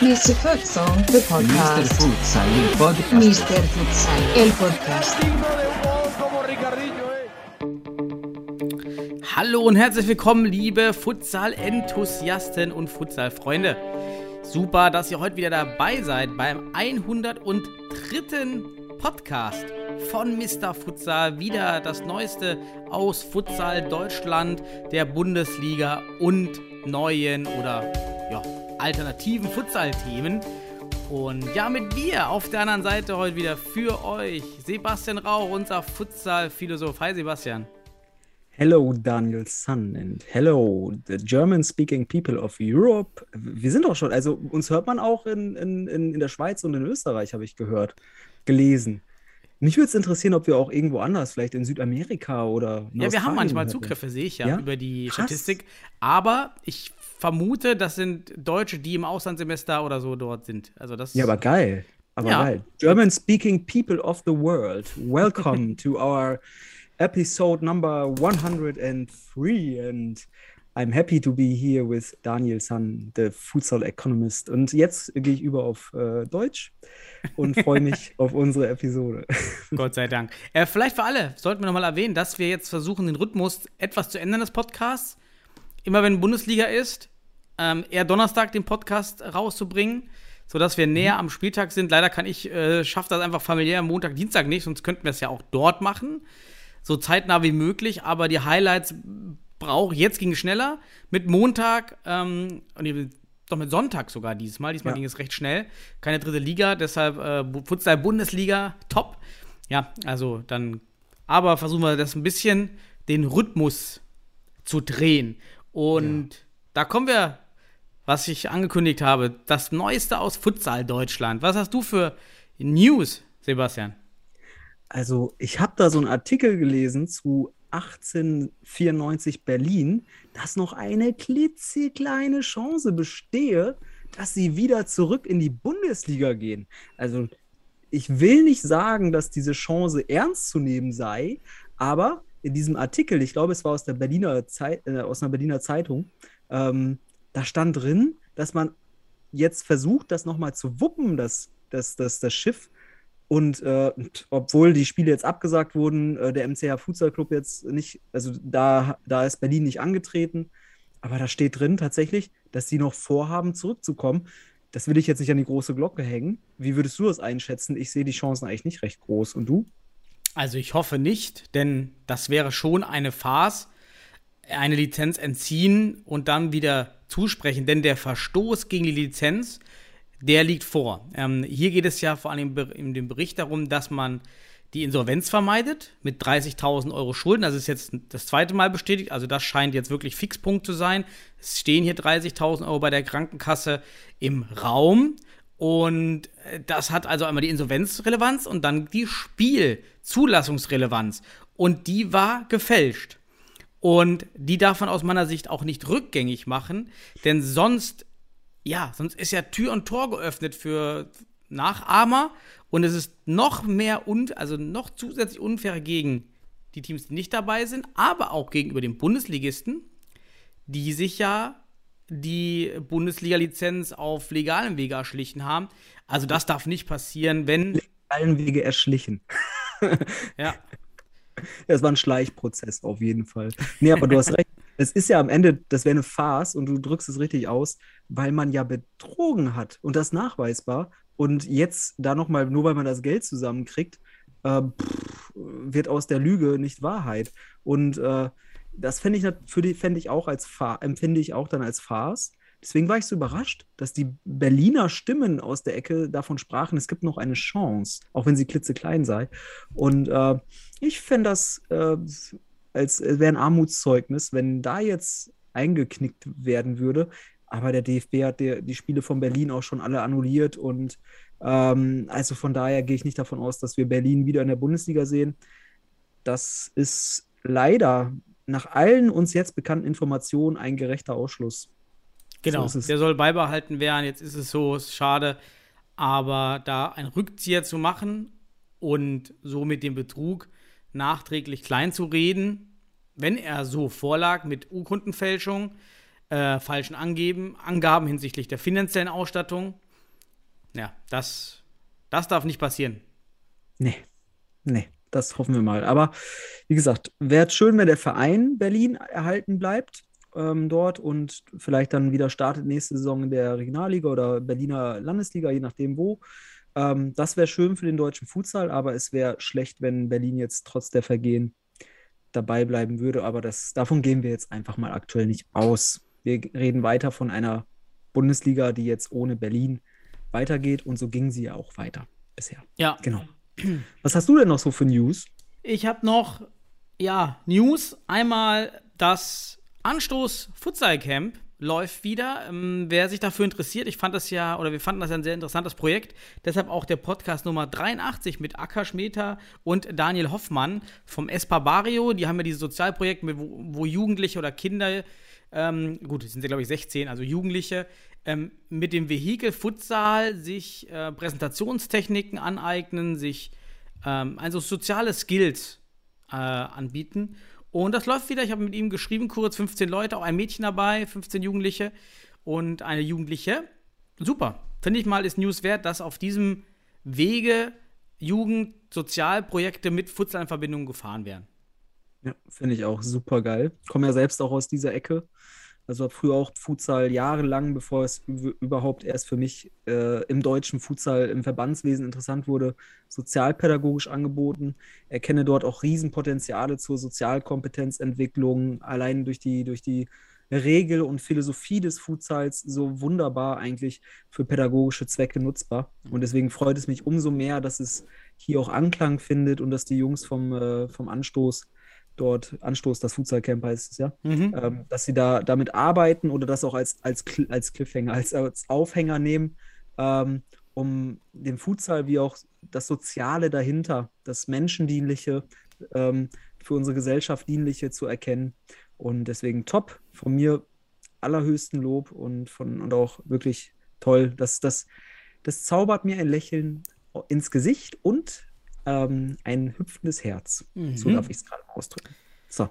Mr. Futsal, the Mr. podcast. Futsal, il podcast. Mr. Futsal, el podcast. Hallo und herzlich willkommen, liebe Futsal-Enthusiasten und Futsal-Freunde. Super, dass ihr heute wieder dabei seid beim 103. Podcast von Mr. Futsal. Wieder das Neueste aus Futsal Deutschland, der Bundesliga und neuen oder ja, alternativen Futsal-Themen. Und ja, mit mir auf der anderen Seite heute wieder für euch Sebastian Rauch, unser Futsal-Philosoph. Hi Sebastian. Hello, Daniel Sun and hello, the German-speaking people of Europe. Wir sind auch schon, also uns hört man auch in, in, in, der Schweiz und in Österreich, habe ich gehört, gelesen. Mich würde es interessieren, ob wir auch irgendwo anders, vielleicht in Südamerika oder in Ja, wir haben manchmal hört. Zugriffe, sehe ich ja, Ja? über die Krass. Statistik. Aber ich vermute, das sind Deutsche, die im Auslandssemester oder so dort sind. Also das Ja, aber geil. Aber Ja. geil. German-speaking people of the world, welcome to our episode number 103 and I'm happy to be here with Daniel Sun, the futsal economist. Und jetzt gehe ich über auf äh, Deutsch und freue mich auf unsere Episode. Gott sei Dank. Äh, vielleicht für alle sollten wir nochmal erwähnen, dass wir jetzt versuchen, den Rhythmus etwas zu ändern des Podcasts. Immer wenn Bundesliga ist, ähm, eher Donnerstag den Podcast rauszubringen, sodass wir näher am Spieltag sind. Leider kann ich, äh, schaffe das einfach familiär Montag, Dienstag nicht, sonst könnten wir es ja auch dort machen. So zeitnah wie möglich, aber die Highlights brauche ich. Jetzt ging es schneller. Mit Montag, ähm, nee, doch mit Sonntag sogar diesmal. Diesmal Ja. ging es recht schnell. Keine dritte Liga, deshalb äh, Futsal Bundesliga, top. Ja, also dann, aber versuchen wir das ein bisschen, den Rhythmus zu drehen. Und da kommen wir, was ich angekündigt habe, das Neueste aus Futsal Deutschland. Was hast du für News, Sebastian? Also, ich habe da so einen Artikel gelesen zu 1894 Berlin, dass noch eine klitzekleine Chance bestehe, dass sie wieder zurück in die Bundesliga gehen. Also, ich will nicht sagen, dass diese Chance ernst zu nehmen sei, aber in diesem Artikel, ich glaube, es war aus der Berliner Zeit, äh, aus einer Berliner Zeitung, ähm, da stand drin, dass man jetzt versucht, das nochmal zu wuppen, das, das, das, das Schiff. Und, äh, obwohl die Spiele jetzt abgesagt wurden, äh, der MCH Futsal Club jetzt nicht, also da, da ist Berlin nicht angetreten, aber da steht drin tatsächlich, dass sie noch vorhaben, zurückzukommen. Das will ich jetzt nicht an die große Glocke hängen. Wie würdest du das einschätzen? Ich sehe die Chancen eigentlich nicht recht groß. Und du? Also ich hoffe nicht, denn das wäre schon eine Farce, eine Lizenz entziehen und dann wieder zusprechen, denn der Verstoß gegen die Lizenz, der liegt vor. Ähm, hier geht es ja vor allem in dem Bericht darum, dass man die Insolvenz vermeidet mit 30.000 Euro Schulden. Das ist jetzt das zweite Mal bestätigt. Also das scheint jetzt wirklich Fixpunkt zu sein. Es stehen hier 30.000 Euro bei der Krankenkasse im Raum. Und äh, das hat also einmal die Insolvenzrelevanz und dann die Spielzulassungsrelevanz. Und die war gefälscht. Und die darf man aus meiner Sicht auch nicht rückgängig machen, denn sonst, ja, sonst ist ja Tür und Tor geöffnet für Nachahmer und es ist noch mehr und also noch zusätzlich unfair gegen die Teams, die nicht dabei sind, aber auch gegenüber den Bundesligisten, die sich ja die Bundesliga-Lizenz auf legalem Wege erschlichen haben. Also das darf nicht passieren, wenn Allen Wege erschlichen. ja, Es war ein Schleichprozess auf jeden Fall. Nee, aber du hast recht. Es ist ja am Ende, das wäre eine Farce und du drückst es richtig aus, weil man ja betrogen hat und das nachweisbar. Und jetzt da nochmal, nur weil man das Geld zusammenkriegt, äh, pff, wird aus der Lüge nicht Wahrheit. Und äh, das fände ich, ich auch als Fa empfinde ich auch dann als Farce. Deswegen war ich so überrascht, dass die Berliner Stimmen aus der Ecke davon sprachen, es gibt noch eine Chance, auch wenn sie klitzeklein sei. Und äh, ich fände das äh, als äh, wäre ein Armutszeugnis, wenn da jetzt eingeknickt werden würde. Aber der DFB hat der, die Spiele von Berlin auch schon alle annulliert und ähm, also von daher gehe ich nicht davon aus, dass wir Berlin wieder in der Bundesliga sehen. Das ist leider nach allen uns jetzt bekannten Informationen ein gerechter Ausschluss. Genau, So es. der soll beibehalten werden. Jetzt ist es so, ist schade. Aber da einen Rückzieher zu machen und so mit dem Betrug nachträglich klein zu reden, wenn er so vorlag mit Urkundenfälschung, äh, falschen Angeben, Angaben hinsichtlich der finanziellen Ausstattung, ja, das, das darf nicht passieren. Nee, nee, das hoffen wir mal. Aber wie gesagt, wäre schön, wenn der Verein Berlin erhalten bleibt ähm, dort und vielleicht dann wieder startet nächste Saison in der Regionalliga oder Berliner Landesliga, je nachdem wo. Ähm, das wäre schön für den deutschen Futsal, aber es wäre schlecht, wenn Berlin jetzt trotz der Vergehen dabei bleiben würde. Aber das, davon gehen wir jetzt einfach mal aktuell nicht aus. Wir reden weiter von einer Bundesliga, die jetzt ohne Berlin weitergeht und so ging sie ja auch weiter bisher. Ja. Genau. Was hast du denn noch so für News? Ich habe noch, ja, News. Einmal das Anstoß Futsal Camp läuft wieder. Ähm, wer sich dafür interessiert, ich fand das ja, oder wir fanden das ja ein sehr interessantes Projekt. Deshalb auch der Podcast Nummer 83 mit Akka Schmeter und Daniel Hoffmann vom Espa Barrio. Die haben ja dieses Sozialprojekt, wo, wo Jugendliche oder Kinder, ähm, gut, sind ja glaube ich 16, also Jugendliche, ähm, mit dem Vehikel Futsal sich äh, Präsentationstechniken aneignen, sich ähm, also soziale Skills äh, anbieten. Und das läuft wieder. Ich habe mit ihm geschrieben, kurz 15 Leute, auch ein Mädchen dabei, 15 Jugendliche und eine Jugendliche. Super. Finde ich mal, ist News wert, dass auf diesem Wege Jugendsozialprojekte mit Futsal in Verbindung gefahren werden. Ja, finde ich auch super geil. Komme ja selbst auch aus dieser Ecke. Also habe früher auch Futsal jahrelang, bevor es überhaupt erst für mich äh, im deutschen Futsal im Verbandswesen interessant wurde, sozialpädagogisch angeboten. Erkenne dort auch Riesenpotenziale zur Sozialkompetenzentwicklung, allein durch die, durch die Regel und Philosophie des Futsals so wunderbar eigentlich für pädagogische Zwecke nutzbar. Und deswegen freut es mich umso mehr, dass es hier auch Anklang findet und dass die Jungs vom, äh, vom Anstoß dort Anstoß, das Futsal Camp heißt es ja, mhm. ähm, dass sie da damit arbeiten oder das auch als, als, als Cliffhanger, als, als Aufhänger nehmen, ähm, um den Futsal wie auch das Soziale dahinter, das Menschendienliche, ähm, für unsere Gesellschaft dienliche zu erkennen. Und deswegen top, von mir allerhöchsten Lob und, von, und auch wirklich toll. Das, das, das zaubert mir ein Lächeln ins Gesicht und ähm, ein hüpfendes Herz. Mhm. So darf ich es gerade ausdrücken. So.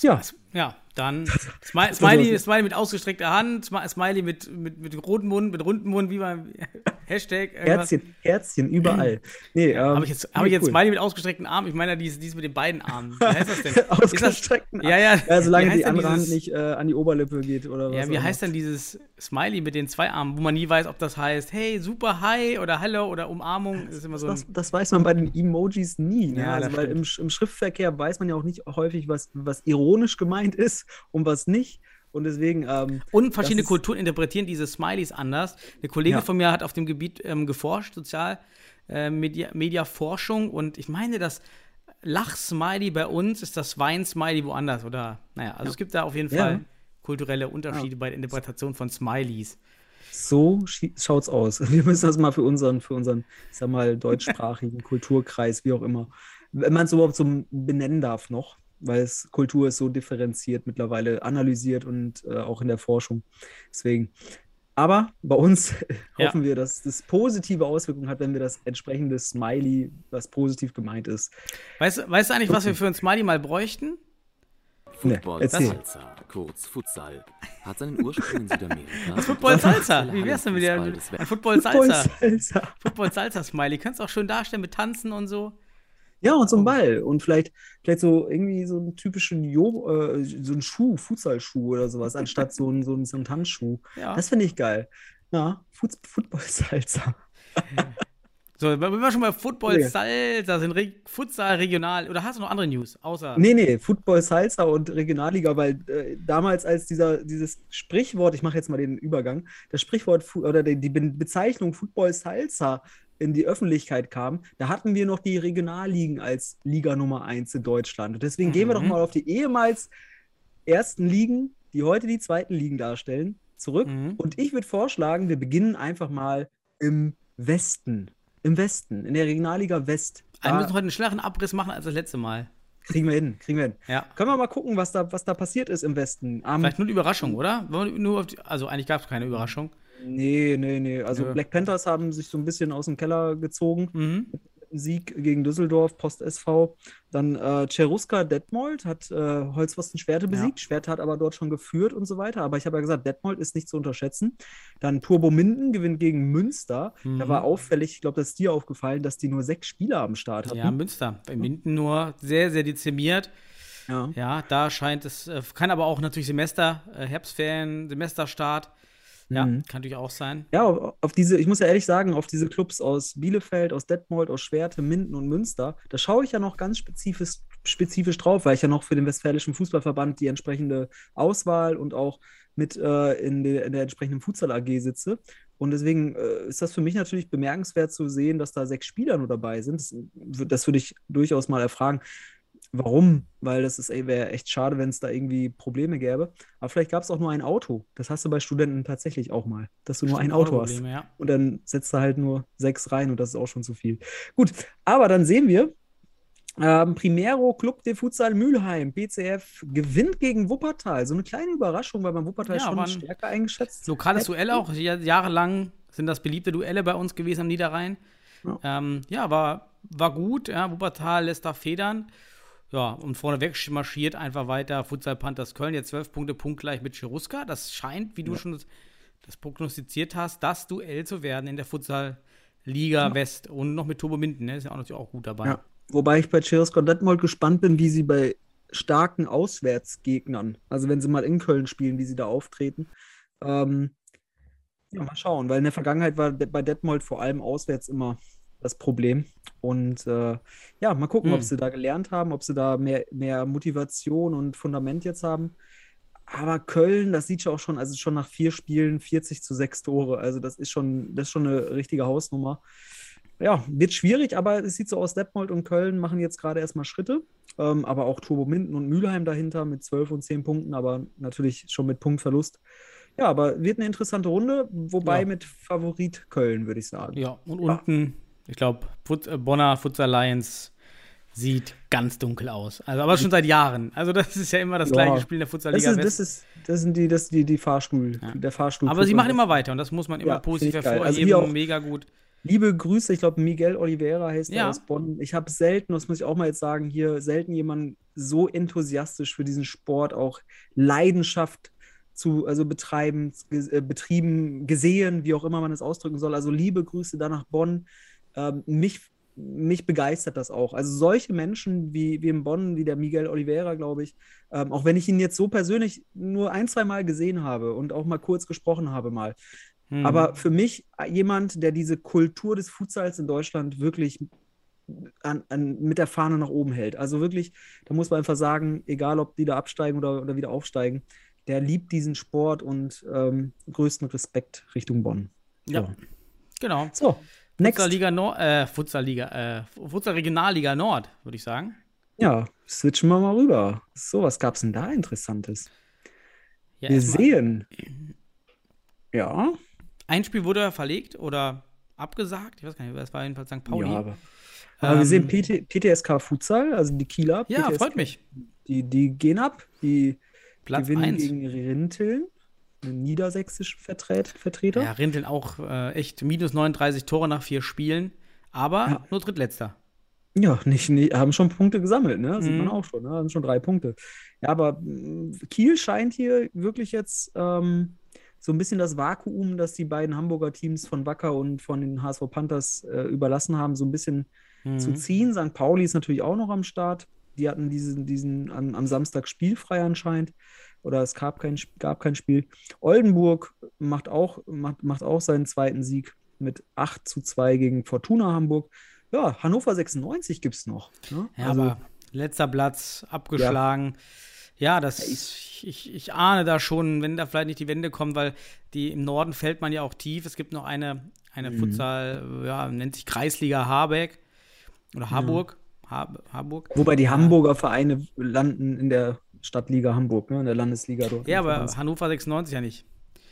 Ja. Ja, dann Smiley, Smiley, Smiley mit ausgestreckter Hand, Smiley mit, mit, mit rotem Mund, mit rundem Mund, wie beim Hashtag. Herzchen, Herzchen überall. Nee, ähm, Habe ich jetzt, hab ich jetzt cool. Smiley mit ausgestreckten Armen? Ich meine, dies, dies mit den beiden Armen. Wie heißt das denn? ausgestreckten Armen. Ja, ja. ja solange die andere Hand nicht äh, an die Oberlippe geht oder was. Ja, wie heißt denn dieses Smiley mit den zwei Armen, wo man nie weiß, ob das heißt, hey, super, hi oder hallo oder Umarmung? Das, ist immer so das, das, weiß man bei den Emojis nie. Ne? Ja, also, weil im, im, Schriftverkehr weiß man ja auch nicht häufig, was, was ironisch gemeint ist und was nicht. Und deswegen. Ähm, und verschiedene Kulturen interpretieren diese Smileys anders. Eine Kollegin ja. von mir hat auf dem Gebiet ähm, geforscht, Sozial, äh. Und ich meine, das Lach-Smiley bei uns ist das Wein-Smiley woanders. Oder, naja, also ja. es gibt da auf jeden Fall ja. kulturelle Unterschiede bei der Interpretation von Smileys. So schaut's aus. Wir müssen das mal für unseren, für unseren, ich sag mal, deutschsprachigen Kulturkreis, wie auch immer, wenn man es überhaupt so benennen darf noch, weil es Kultur ist so differenziert mittlerweile analysiert und äh, auch in der Forschung. Deswegen. Aber bei uns ja. hoffen wir, dass das positive Auswirkungen hat, wenn wir das entsprechende Smiley, was positiv gemeint ist. Weißt, weißt du eigentlich, was wir für ein Smiley mal bräuchten? Football nee, Salsa, kurz Futsal, hat seinen Ursprung in Südamerika. Das Football Salsa, wie wär's denn mit der ein Football Salsa? Football Salsa Smiley, kannst du auch schön darstellen mit Tanzen und so. Ja, und so ein Ball. Und vielleicht, vielleicht so irgendwie so einen typischen jo äh, so einen Schuh, Futsalschuh oder sowas, anstatt so ein, so ein, so ein Tanzschuh. Ja. Das finde ich geil. Ja, Fut Football-Salsa. So, wenn wir schon mal Football Salsa sind, Re Futsal regional. Oder hast du noch andere News? Außer. Nee, nee, Football Salsa und Regionalliga, weil äh, damals, als dieser, dieses Sprichwort, ich mache jetzt mal den Übergang, das Sprichwort oder die, die Bezeichnung Football Salsa in die Öffentlichkeit kam, da hatten wir noch die Regionalligen als Liga Nummer 1 in Deutschland. Und deswegen mhm. gehen wir doch mhm. mal auf die ehemals ersten Ligen, die heute die zweiten Ligen darstellen, zurück. Mhm. Und ich würde vorschlagen, wir beginnen einfach mal im Westen. Im Westen, in der Regionalliga West. wir müssen heute einen schnelleren Abriss machen als das letzte Mal. Kriegen wir hin, kriegen wir hin. Ja. Können wir mal gucken, was da, was da passiert ist im Westen. Um, Vielleicht nur eine Überraschung, oder? Die, also eigentlich gab es keine Überraschung. Nee, nee, nee. Also Nö. Black Panthers haben sich so ein bisschen aus dem Keller gezogen. Mhm. Sieg gegen Düsseldorf, Post SV. Dann äh, Cheruska Detmold hat äh, Holzpfosten Schwerte besiegt. Schwerte hat aber dort schon geführt und so weiter. Aber ich habe ja gesagt, Detmold ist nicht zu unterschätzen. Dann Turbo Minden gewinnt gegen Münster. Da Mhm. war auffällig, ich glaube, das ist dir aufgefallen, dass die nur sechs Spieler am Start hatten. Ja, Münster. Bei Minden nur sehr, sehr dezimiert. Ja. Ja, da scheint es, äh, kann aber auch natürlich Semester, äh, Herbstferien, Semesterstart. Ja, Mhm. kann natürlich auch sein. Ja, auf diese, ich muss ja ehrlich sagen, auf diese Clubs aus Bielefeld, aus Detmold, aus Schwerte, Minden und Münster, da schaue ich ja noch ganz spezifisch, spezifisch drauf, weil ich ja noch für den Westfälischen Fußballverband die entsprechende Auswahl und auch mit äh, in, der, in der entsprechenden Futsal AG sitze. Und deswegen äh, ist das für mich natürlich bemerkenswert zu sehen, dass da sechs Spieler nur dabei sind. Das, wür- das würde ich durchaus mal erfragen. Warum? Weil das ist, wäre echt schade, wenn es da irgendwie Probleme gäbe. Aber vielleicht gab es auch nur ein Auto. Das hast du bei Studenten tatsächlich auch mal, dass du nur ein Auto hast. Probleme, Ja. Und dann setzt er halt nur sechs rein und das ist auch schon zu viel. Gut, aber dann sehen wir, ähm, Primero Club de Futsal Mülheim, BCF, gewinnt gegen Wuppertal. So eine kleine Überraschung, weil man Wuppertal Ja, schon waren stärker eingeschätzt. Lokales hätte. Duell auch. Ja- Jahrelang sind das beliebte Duelle bei uns gewesen am Niederrhein. Ja. Ja, ähm, ja war, war gut. Ja, Wuppertal lässt da federn. Ja, und vorneweg marschiert einfach weiter Futsal Panthers Köln. Jetzt zwölf Punkte punktgleich mit Cheruska. Das scheint, wie du schon das, prognostiziert hast, das Duell zu werden in der Futsal Liga West. Und noch mit Turbo Minden, ne? Ist ja auch natürlich auch gut dabei. Ja. Wobei ich bei Cherisco Detmold gespannt bin, wie sie bei starken Auswärtsgegnern, also wenn sie mal in Köln spielen, wie sie da auftreten. Ähm, ja, mal schauen, weil in der Vergangenheit war bei Detmold vor allem auswärts immer das Problem. Und äh, ja, mal gucken, ob Hm. sie da gelernt haben, ob sie da mehr, mehr Motivation und Fundament jetzt haben. Aber Köln, das sieht ja auch schon, also schon nach vier Spielen 40 zu 6 Tore. Also das ist schon, das ist schon eine richtige Hausnummer. Ja, wird schwierig, aber es sieht so aus, Detmold und Köln machen jetzt gerade erstmal Schritte. Ähm, aber auch Turbo Minden und Mülheim dahinter mit 12 und 10 Punkten, aber natürlich schon mit Punktverlust. Ja, aber wird eine interessante Runde, wobei Ja. mit Favorit Köln, würde ich sagen. Ja, und unten, ich glaube, Fut äh, Bonner Futsal Lions sieht ganz dunkel aus. Also, aber schon seit Jahren. Also, das ist ja immer das Ja. gleiche Spiel in der Futsal Das Liga ist, West. das ist, das sind die, das die, die Fahrstuhl, Ja. der Fahrstuhl. aber sie machen immer weiter und das muss man immer Ja, positiv geil. Also hervorheben. hier auch- Mega gut. Liebe Grüße, ich glaube, Miguel Oliveira heißt er Ja. aus Bonn. Ich habe selten, das muss ich auch mal jetzt sagen, hier selten jemanden so enthusiastisch für diesen Sport, auch Leidenschaft zu, also betreiben, ge- äh, betrieben, gesehen, wie auch immer man es ausdrücken soll. Also liebe Grüße da nach Bonn. Ähm, mich, mich begeistert das auch. Also solche Menschen wie, wie in Bonn, wie der Miguel Oliveira, glaube ich, ähm, auch wenn ich ihn jetzt so persönlich nur ein, zwei Mal gesehen habe und auch mal kurz gesprochen habe mal, Hm. aber für mich jemand, der diese Kultur des Futsals in Deutschland wirklich an, an, mit der Fahne nach oben hält. Also wirklich, da muss man einfach sagen, egal ob die da absteigen oder, oder wieder aufsteigen, der liebt diesen Sport und ähm, größten Respekt Richtung Bonn. ja, genau. So, next. Futsal Liga Nord, äh, Futsal Liga, äh, Futsal Regionalliga Nord, würde ich sagen. Ja, switchen wir mal rüber. So, was gab es denn da Interessantes? Ja, Wir sehen. Ja, Ein Spiel wurde verlegt oder abgesagt. Ich weiß gar nicht, das war jedenfalls St. Pauli. ja, aber, aber wir Ähm, sehen PT, PTSK Futsal, also die Kieler. Ja, PTSK, freut mich. Die, die gehen ab, die Platz gewinnen 1. gegen Rinteln, niedersächsischen Vertret Vertreter. Ja, Rinteln auch äh, echt minus 39 Tore nach vier Spielen, aber Ja. nur Drittletzter. Ja, nicht, nicht, haben schon Punkte gesammelt, ne? Sieht Mhm. man auch schon, ne? Haben schon drei Punkte. Ja, aber mh, Kiel scheint hier wirklich jetzt ähm, so ein bisschen das Vakuum, das die beiden Hamburger Teams von Wacker und von den HSV Panthers äh, überlassen haben, so ein bisschen zu Mhm. ziehen. St. Pauli ist natürlich auch noch am Start. Die hatten diesen, diesen am, am Samstag spielfrei anscheinend. Oder es gab kein, gab kein Spiel. Oldenburg macht auch, macht, macht auch seinen zweiten Sieg mit 8 zu 2 gegen Fortuna Hamburg. Ja, Hannover 96 gibt es noch. Ne? Ja, also, aber letzter Platz abgeschlagen. Ja, das ich, ich, ich ahne da schon, wenn da vielleicht nicht die Wende kommt, weil die im Norden fällt man ja auch tief. Es gibt noch eine, Mhm. eine Futsal, ja, nennt sich Kreisliga Habeck oder Harburg. Har Harburg. wobei die Hamburger Vereine landen in der Stadtliga Hamburg, ne? in der Landesliga dort. Ja, aber Hannover 96 ja nicht.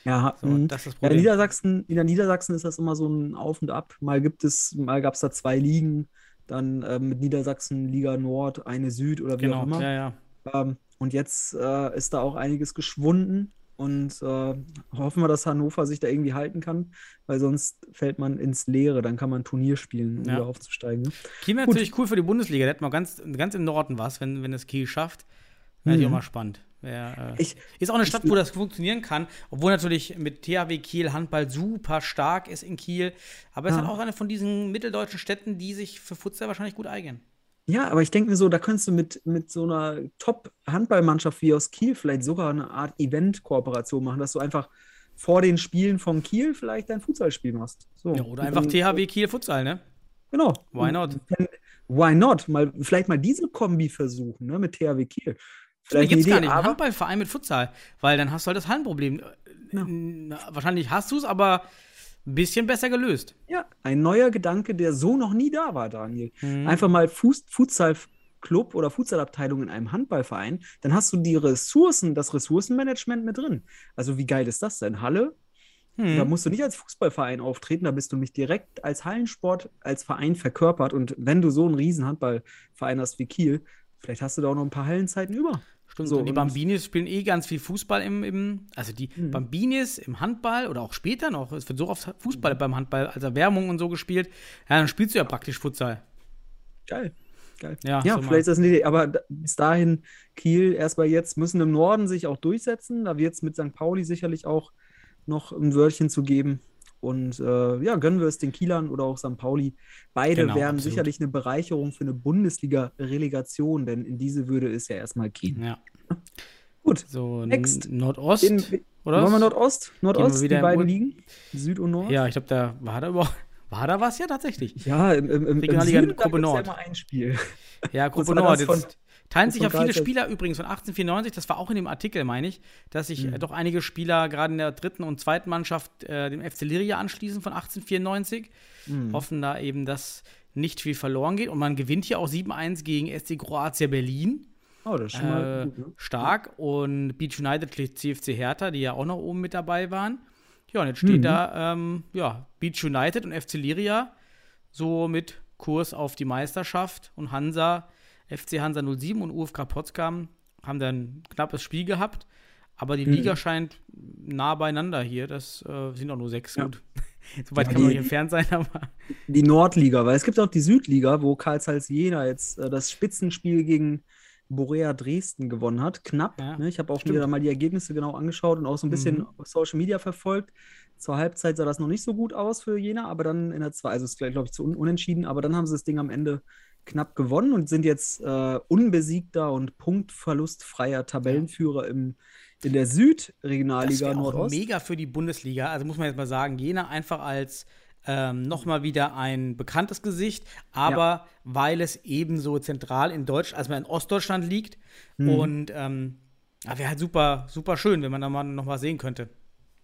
ja, So, mh. das ist das Ja, in Problem. Niedersachsen, in der Niedersachsen ist das immer so ein Auf und Ab. Mal gibt es, mal gab es da zwei Ligen, dann ähm, mit Niedersachsen Liga Nord, eine Süd oder wie auch genau, immer. ja, ja. Ähm, und jetzt äh, ist da auch einiges geschwunden. Und äh, hoffen wir, dass Hannover sich da irgendwie halten kann, weil sonst fällt man ins Leere. Dann kann man Turnier spielen, um Ja. wieder aufzusteigen. Ne? Kiel wäre natürlich cool für die Bundesliga. Da hätten wir ganz, ganz im Norden was, wenn, wenn es Kiel schafft. Wäre natürlich auch mal spannend. Wär, äh, Ich- ist auch eine Stadt, wo das funktionieren kann, obwohl natürlich mit THW Kiel Handball super stark ist in Kiel. Aber es ist Ja. halt auch eine von diesen mitteldeutschen Städten, die sich für Futsal wahrscheinlich gut eignen. Ja, aber ich denke mir so, da könntest du mit, mit so einer Top-Handballmannschaft wie aus Kiel vielleicht sogar eine Art Event-Kooperation machen, dass du einfach vor den Spielen von Kiel vielleicht dein Futsalspiel machst. So. Ja, oder einfach THW Kiel Futsal, ne? Genau. Why not? Why not? Mal, vielleicht mal diese Kombi versuchen, ne, mit THW Kiel. Vielleicht gibt es gar nicht einen Handballverein mit Futsal, weil dann hast du halt das Hallenproblem. Na, Wahrscheinlich hast du es, aber ein bisschen besser gelöst. ja, ein neuer Gedanke, der so noch nie da war, Daniel. Mhm. Einfach mal Fuß, Futsal-Club oder Futsalabteilung in einem Handballverein, dann hast du die Ressourcen, das Ressourcenmanagement mit drin. Also wie geil ist das denn? Halle, Mhm. Da musst du nicht als Fußballverein auftreten, da bist du nicht direkt als Hallensport, als Verein verkörpert. Und wenn du so einen riesen Handballverein hast wie Kiel, vielleicht hast du da auch noch ein paar Hallenzeiten über. Stimmt, So, und die Bambinis spielen eh ganz viel Fußball im, im also die Mhm. Bambinis im Handball oder auch später noch, es wird so oft Fußball beim Handball als Erwärmung und so gespielt, ja, dann spielst du ja praktisch Futsal. Geil. Geil. Ja, Ja, so mal. vielleicht ist das eine Idee. Aber bis dahin, Kiel erstmal jetzt müssen im Norden sich auch durchsetzen. Da wird es mit St. Pauli sicherlich auch noch ein Wörtchen zu geben. Und äh, ja, gönnen wir es den Kielern oder auch St. Pauli. Beide Genau, wären absolut. sicherlich eine Bereicherung für eine Bundesliga-Relegation, denn in diese würde es ja erstmal gehen. Ja. Gut. So Next. Nordost, In, oder? wollen wir Nordost? Nordost, wieder die beiden Ur- liegen? Süd und Nord? Ja, ich glaube, da war da überhaupt, war da was ja tatsächlich. Ja, im, im, im, Regionalliga Gruppe gibt's ja Nord. immer ein Spiel. Ja, Gruppe Nord. Jetzt teilen sich von viele? Spieler übrigens von 1894, das war auch in dem Artikel, meine ich, dass sich Mhm. äh, doch einige Spieler gerade in der dritten und zweiten Mannschaft äh, dem FC Liria anschließen von 1894. Mhm. Hoffen da eben, dass nicht viel verloren geht. Und man gewinnt hier auch 7-1 gegen SC Kroatia Berlin. Oh, das ist schon mal Äh, gut, ne? stark. Und Beach United schlägt CFC Hertha, die ja auch noch oben mit dabei waren. Ja, und jetzt steht Mhm. da ähm, ja, Beach United und FC Liria so mit Kurs auf die Meisterschaft. Und Hansa, FC Hansa 07 und UFK Potsdam haben dann ein knappes Spiel gehabt. Aber die Mhm. Liga scheint nah beieinander hier. Das äh, sind auch nur sechs. Ja. Gut. Soweit Ja, kann man nicht entfernt sein, aber. Die Nordliga, weil es gibt auch die Südliga, wo Karl Zeiss Jena jetzt äh, das Spitzenspiel gegen Borea Dresden gewonnen hat. Knapp. Ja, ne? Ich habe auch stimmt. mir da mal die Ergebnisse genau angeschaut und auch so ein bisschen Mhm. auf Social Media verfolgt. Zur Halbzeit sah das noch nicht so gut aus für Jena, aber dann in der zwei, also es ist glaube ich zu un unentschieden, aber dann haben sie das Ding am Ende knapp gewonnen und sind jetzt äh, unbesiegter und punktverlustfreier Tabellenführer im, in der Das Südregionalliga wäre auch Nordost. mega für die Bundesliga. Also muss man jetzt mal sagen, Jena einfach als ähm, nochmal wieder ein bekanntes Gesicht, aber weil es eben so zentral in Deutschland, also in Ostdeutschland liegt Mhm. und ähm, wäre halt super, super schön, wenn man da mal noch mal sehen könnte.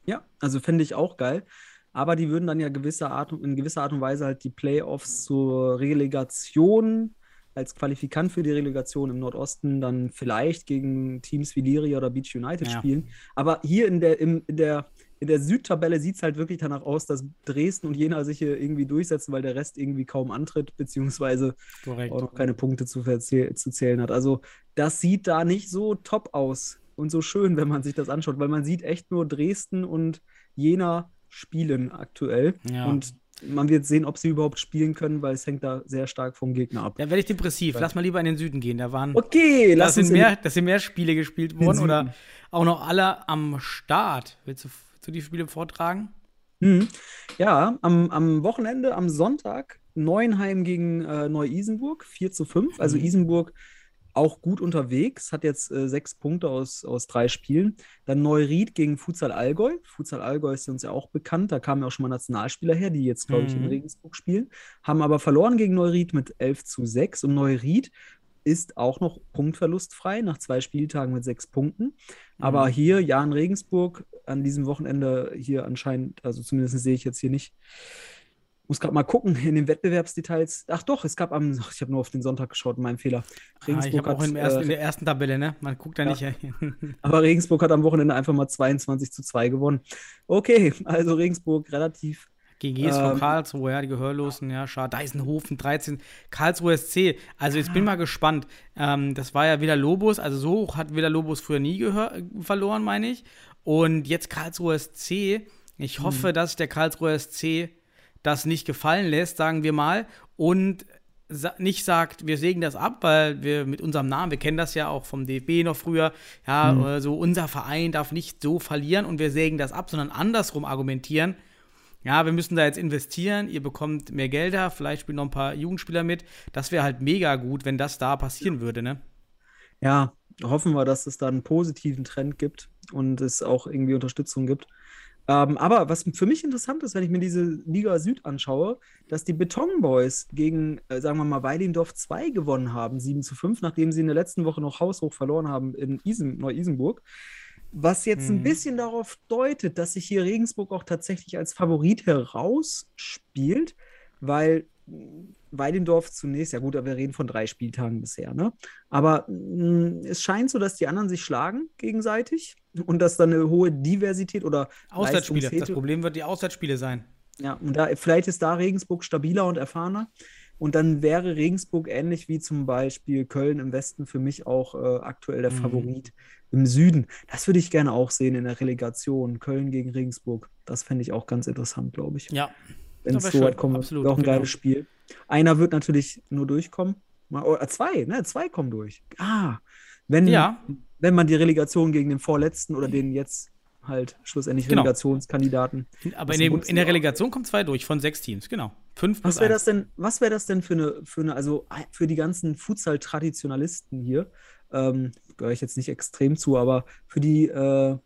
Ja, also fände ich auch geil. Aber die würden dann ja gewisse Art, in gewisser Art und Weise halt die Playoffs zur Relegation als Qualifikant für die Relegation im Nordosten dann vielleicht gegen Teams wie Liria oder Beach United Ja. spielen. Aber hier in der, im, in der, in der Südtabelle sieht es halt wirklich danach aus, dass Dresden und Jena sich hier irgendwie durchsetzen, weil der Rest irgendwie kaum antritt, beziehungsweise Korrekt. auch noch keine Punkte zu, zu zählen hat. Also das sieht da nicht so top aus und so schön, wenn man sich das anschaut, weil man sieht echt nur Dresden und Jena spielen aktuell. Ja. Und man wird sehen, ob sie überhaupt spielen können, weil es hängt da sehr stark vom Gegner ab. Da werde ich depressiv. Lass mal lieber in den Süden gehen. Da waren Okay, da sind mehr, da sind mehr Spiele gespielt worden oder auch noch alle am Start. Willst du, willst du die Spiele vortragen? Mhm. Ja, am, am Wochenende, am Sonntag, Neuenheim gegen äh, Neu-Isenburg, 4 zu 5. Also Mhm. Isenburg auch gut unterwegs, hat jetzt äh, sechs Punkte aus, aus drei Spielen. Dann Neuried gegen Futsal Allgäu. Futsal Allgäu ist uns ja auch bekannt, da kamen ja auch schon mal Nationalspieler her, die jetzt, glaube ich, in Mhm. Regensburg spielen. Haben aber verloren gegen Neuried mit 11 zu 6. Und Neuried ist auch noch punktverlustfrei nach zwei Spieltagen mit sechs Punkten. Aber Mhm. hier, Jan Regensburg, an diesem Wochenende hier anscheinend, also zumindest sehe ich jetzt hier nicht. Muss gerade mal gucken in den Wettbewerbsdetails. Ach doch, es gab am, ach, ich habe nur auf den Sonntag geschaut, mein Fehler. Ah, ich Regensburg habe auch hat, im ersten, in äh, der ersten Tabelle, ne? Man guckt da Ja. nicht. aber Regensburg hat am Wochenende einfach mal 22 zu 2 gewonnen. Okay, also Regensburg relativ GG ist von Ähm, Karlsruhe, ja, die Gehörlosen, ja, schade. Deisenhofen 13, Karlsruhe SC. Also jetzt bin ich mal gespannt. Ähm, das war ja Villa Lobos, also so hoch hat Villa Lobos früher nie gehör verloren, meine ich. Und jetzt Karlsruhe SC. Ich hoffe, dass der Karlsruhe SC das nicht gefallen lässt, sagen wir mal, und nicht sagt, wir sägen das ab, weil wir mit unserem Namen, wir kennen das ja auch vom DFB noch früher, ja, äh, so unser Verein darf nicht so verlieren und wir sägen das ab, sondern andersrum argumentieren. Ja, wir müssen da jetzt investieren, ihr bekommt mehr Gelder, vielleicht spielen noch ein paar Jugendspieler mit. Das wäre halt mega gut, wenn das da passieren würde, ne? Ja, hoffen wir, dass es da einen positiven Trend gibt und es auch irgendwie Unterstützung gibt. Ähm, aber was für mich interessant ist, wenn ich mir diese Liga Süd anschaue, dass die Beton Boys gegen, äh, sagen wir mal, Weilendorf 2 gewonnen haben, 7 zu 5, nachdem sie in der letzten Woche noch haushoch verloren haben in Isen, Neu-Isenburg. Was jetzt ein Mhm. bisschen darauf deutet, dass sich hier Regensburg auch tatsächlich als Favorit herausspielt, weil Weidendorf zunächst, ja gut, aber wir reden von drei Spieltagen bisher, ne? Aber mh, es scheint so, dass die anderen sich schlagen gegenseitig und dass dann eine hohe Diversität oder Auswärtsspiele. Das Problem wird die Auswärtsspiele sein. ja, und da, vielleicht ist da Regensburg stabiler und erfahrener. Und dann wäre Regensburg ähnlich wie zum Beispiel Köln im Westen für mich auch äh, aktuell der Mhm. Favorit im Süden. Das würde ich gerne auch sehen in der Relegation. Köln gegen Regensburg. Das fände ich auch ganz interessant, glaube ich. Ja. Wenn es so weit kommt. Absolut, auch ein genau. geiles Spiel. Einer wird natürlich nur durchkommen. Mal- Oder zwei, ne? Zwei kommen durch. Ah, wenn, Ja. wenn man die Relegation gegen den Vorletzten oder den jetzt halt schlussendlich Genau. Relegationskandidaten Aber in, dem in der Relegation kommen zwei durch von sechs Teams, genau. Fünf Was wäre das denn, was wäre das denn für eine, für eine, also für die ganzen Futsal-Traditionalisten hier, ähm, gehöre ich jetzt nicht extrem zu, aber für die äh,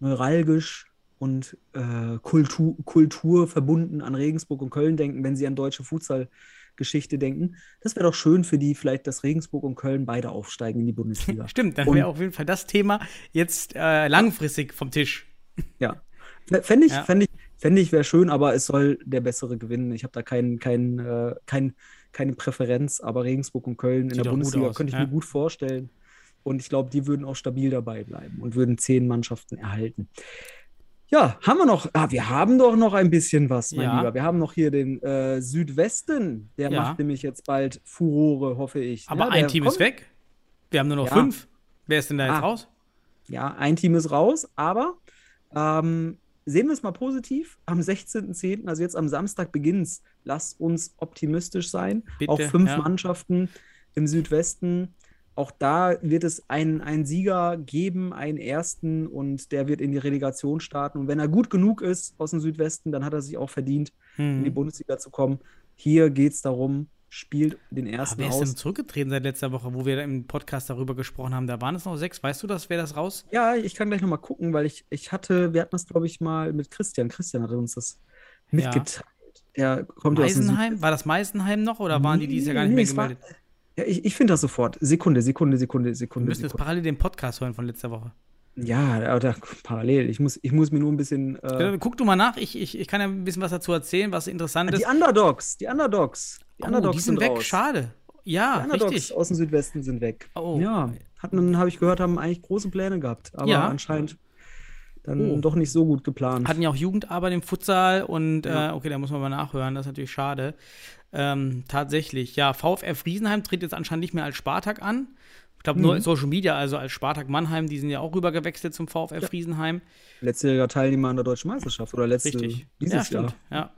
neuralgisch und äh, Kultur, Kultur verbunden an Regensburg und Köln denken, wenn sie an deutsche Futsal-Geschichte denken. Das wäre doch schön für die, vielleicht, dass Regensburg und Köln beide aufsteigen in die Bundesliga. Stimmt, dann wäre auf jeden Fall das Thema jetzt äh, langfristig vom Tisch. Ja. Fände ich, Ja. fänd ich, fänd ich wäre schön, aber es soll der Bessere gewinnen. Ich habe da kein, kein, äh, kein, keine Präferenz, aber Regensburg und Köln in Sieht der doch gut Bundesliga könnte ich ja. mir gut vorstellen. Und ich glaube, die würden auch stabil dabei bleiben und würden zehn Mannschaften erhalten. Ja, haben wir noch, ah, wir haben doch noch ein bisschen was, mein Ja. Lieber. Wir haben noch hier den äh, Südwesten. Der Ja. macht nämlich jetzt bald Furore, hoffe ich. Aber Ja, ein Team kommt- ist weg. Wir haben nur noch fünf. Wer ist denn da jetzt Ah. raus? Ja, ein Team ist raus, aber ähm, sehen wir es mal positiv. Am 16.10., also jetzt am Samstag beginnt's. Lasst uns optimistisch sein. Bitte, auch fünf. Mannschaften im Südwesten. Auch da wird es einen, einen Sieger geben, einen ersten, und der wird in die Relegation starten. Und wenn er gut genug ist aus dem Südwesten, dann hat er sich auch verdient, in die Hm. Bundesliga zu kommen. Hier geht es darum, spielt den Aber ersten wer ist denn aus. zurückgetreten seit letzter Woche, wo wir im Podcast darüber gesprochen haben? Da waren es noch sechs. Weißt du das? Wer das raus? Ja, ich kann gleich nochmal gucken, weil ich, ich hatte, wir hatten das, glaube ich, mal mit Christian. Christian hatte uns das mitgeteilt. Der kommt ja aus dem Süd- Meisenheim? War das Meisenheim noch oder waren die dieses Jahr gar nicht Nee, mehr es war- gemeldet? Ja, ich ich finde das sofort. Sekunde, Sekunde, Sekunde, Wir Sekunde. müssen jetzt Sekunde. parallel den Podcast hören von letzter Woche. Ja, oder parallel. Ich muss, ich muss mir nur ein bisschen. Äh, Guck du mal nach. Ich, ich, ich kann ja ein bisschen was dazu erzählen, was interessant ist. die Underdogs, die Underdogs. Die oh, Underdogs die sind weg. raus. Schade. Die Ja, Underdogs richtig. aus dem Südwesten sind weg. Oh. Ja, hatten, habe ich gehört, haben eigentlich große Pläne gehabt, aber Ja. anscheinend dann Oh. doch nicht so gut geplant. Hatten ja auch Jugendarbeit im Futsal und Ja. äh, okay, da muss man mal nachhören, das ist natürlich schade. Ähm, tatsächlich, ja, VfR Friesenheim tritt jetzt anscheinend nicht mehr als Spartak an. Ich glaube nur Mhm. Social Media, also als Spartak Mannheim, die sind ja auch rübergewechselt zum VfR Friesenheim. Letztjähriger Teilnehmer an der Deutschen Meisterschaft oder letzte Richtig. dieses ja, Jahr. Ja.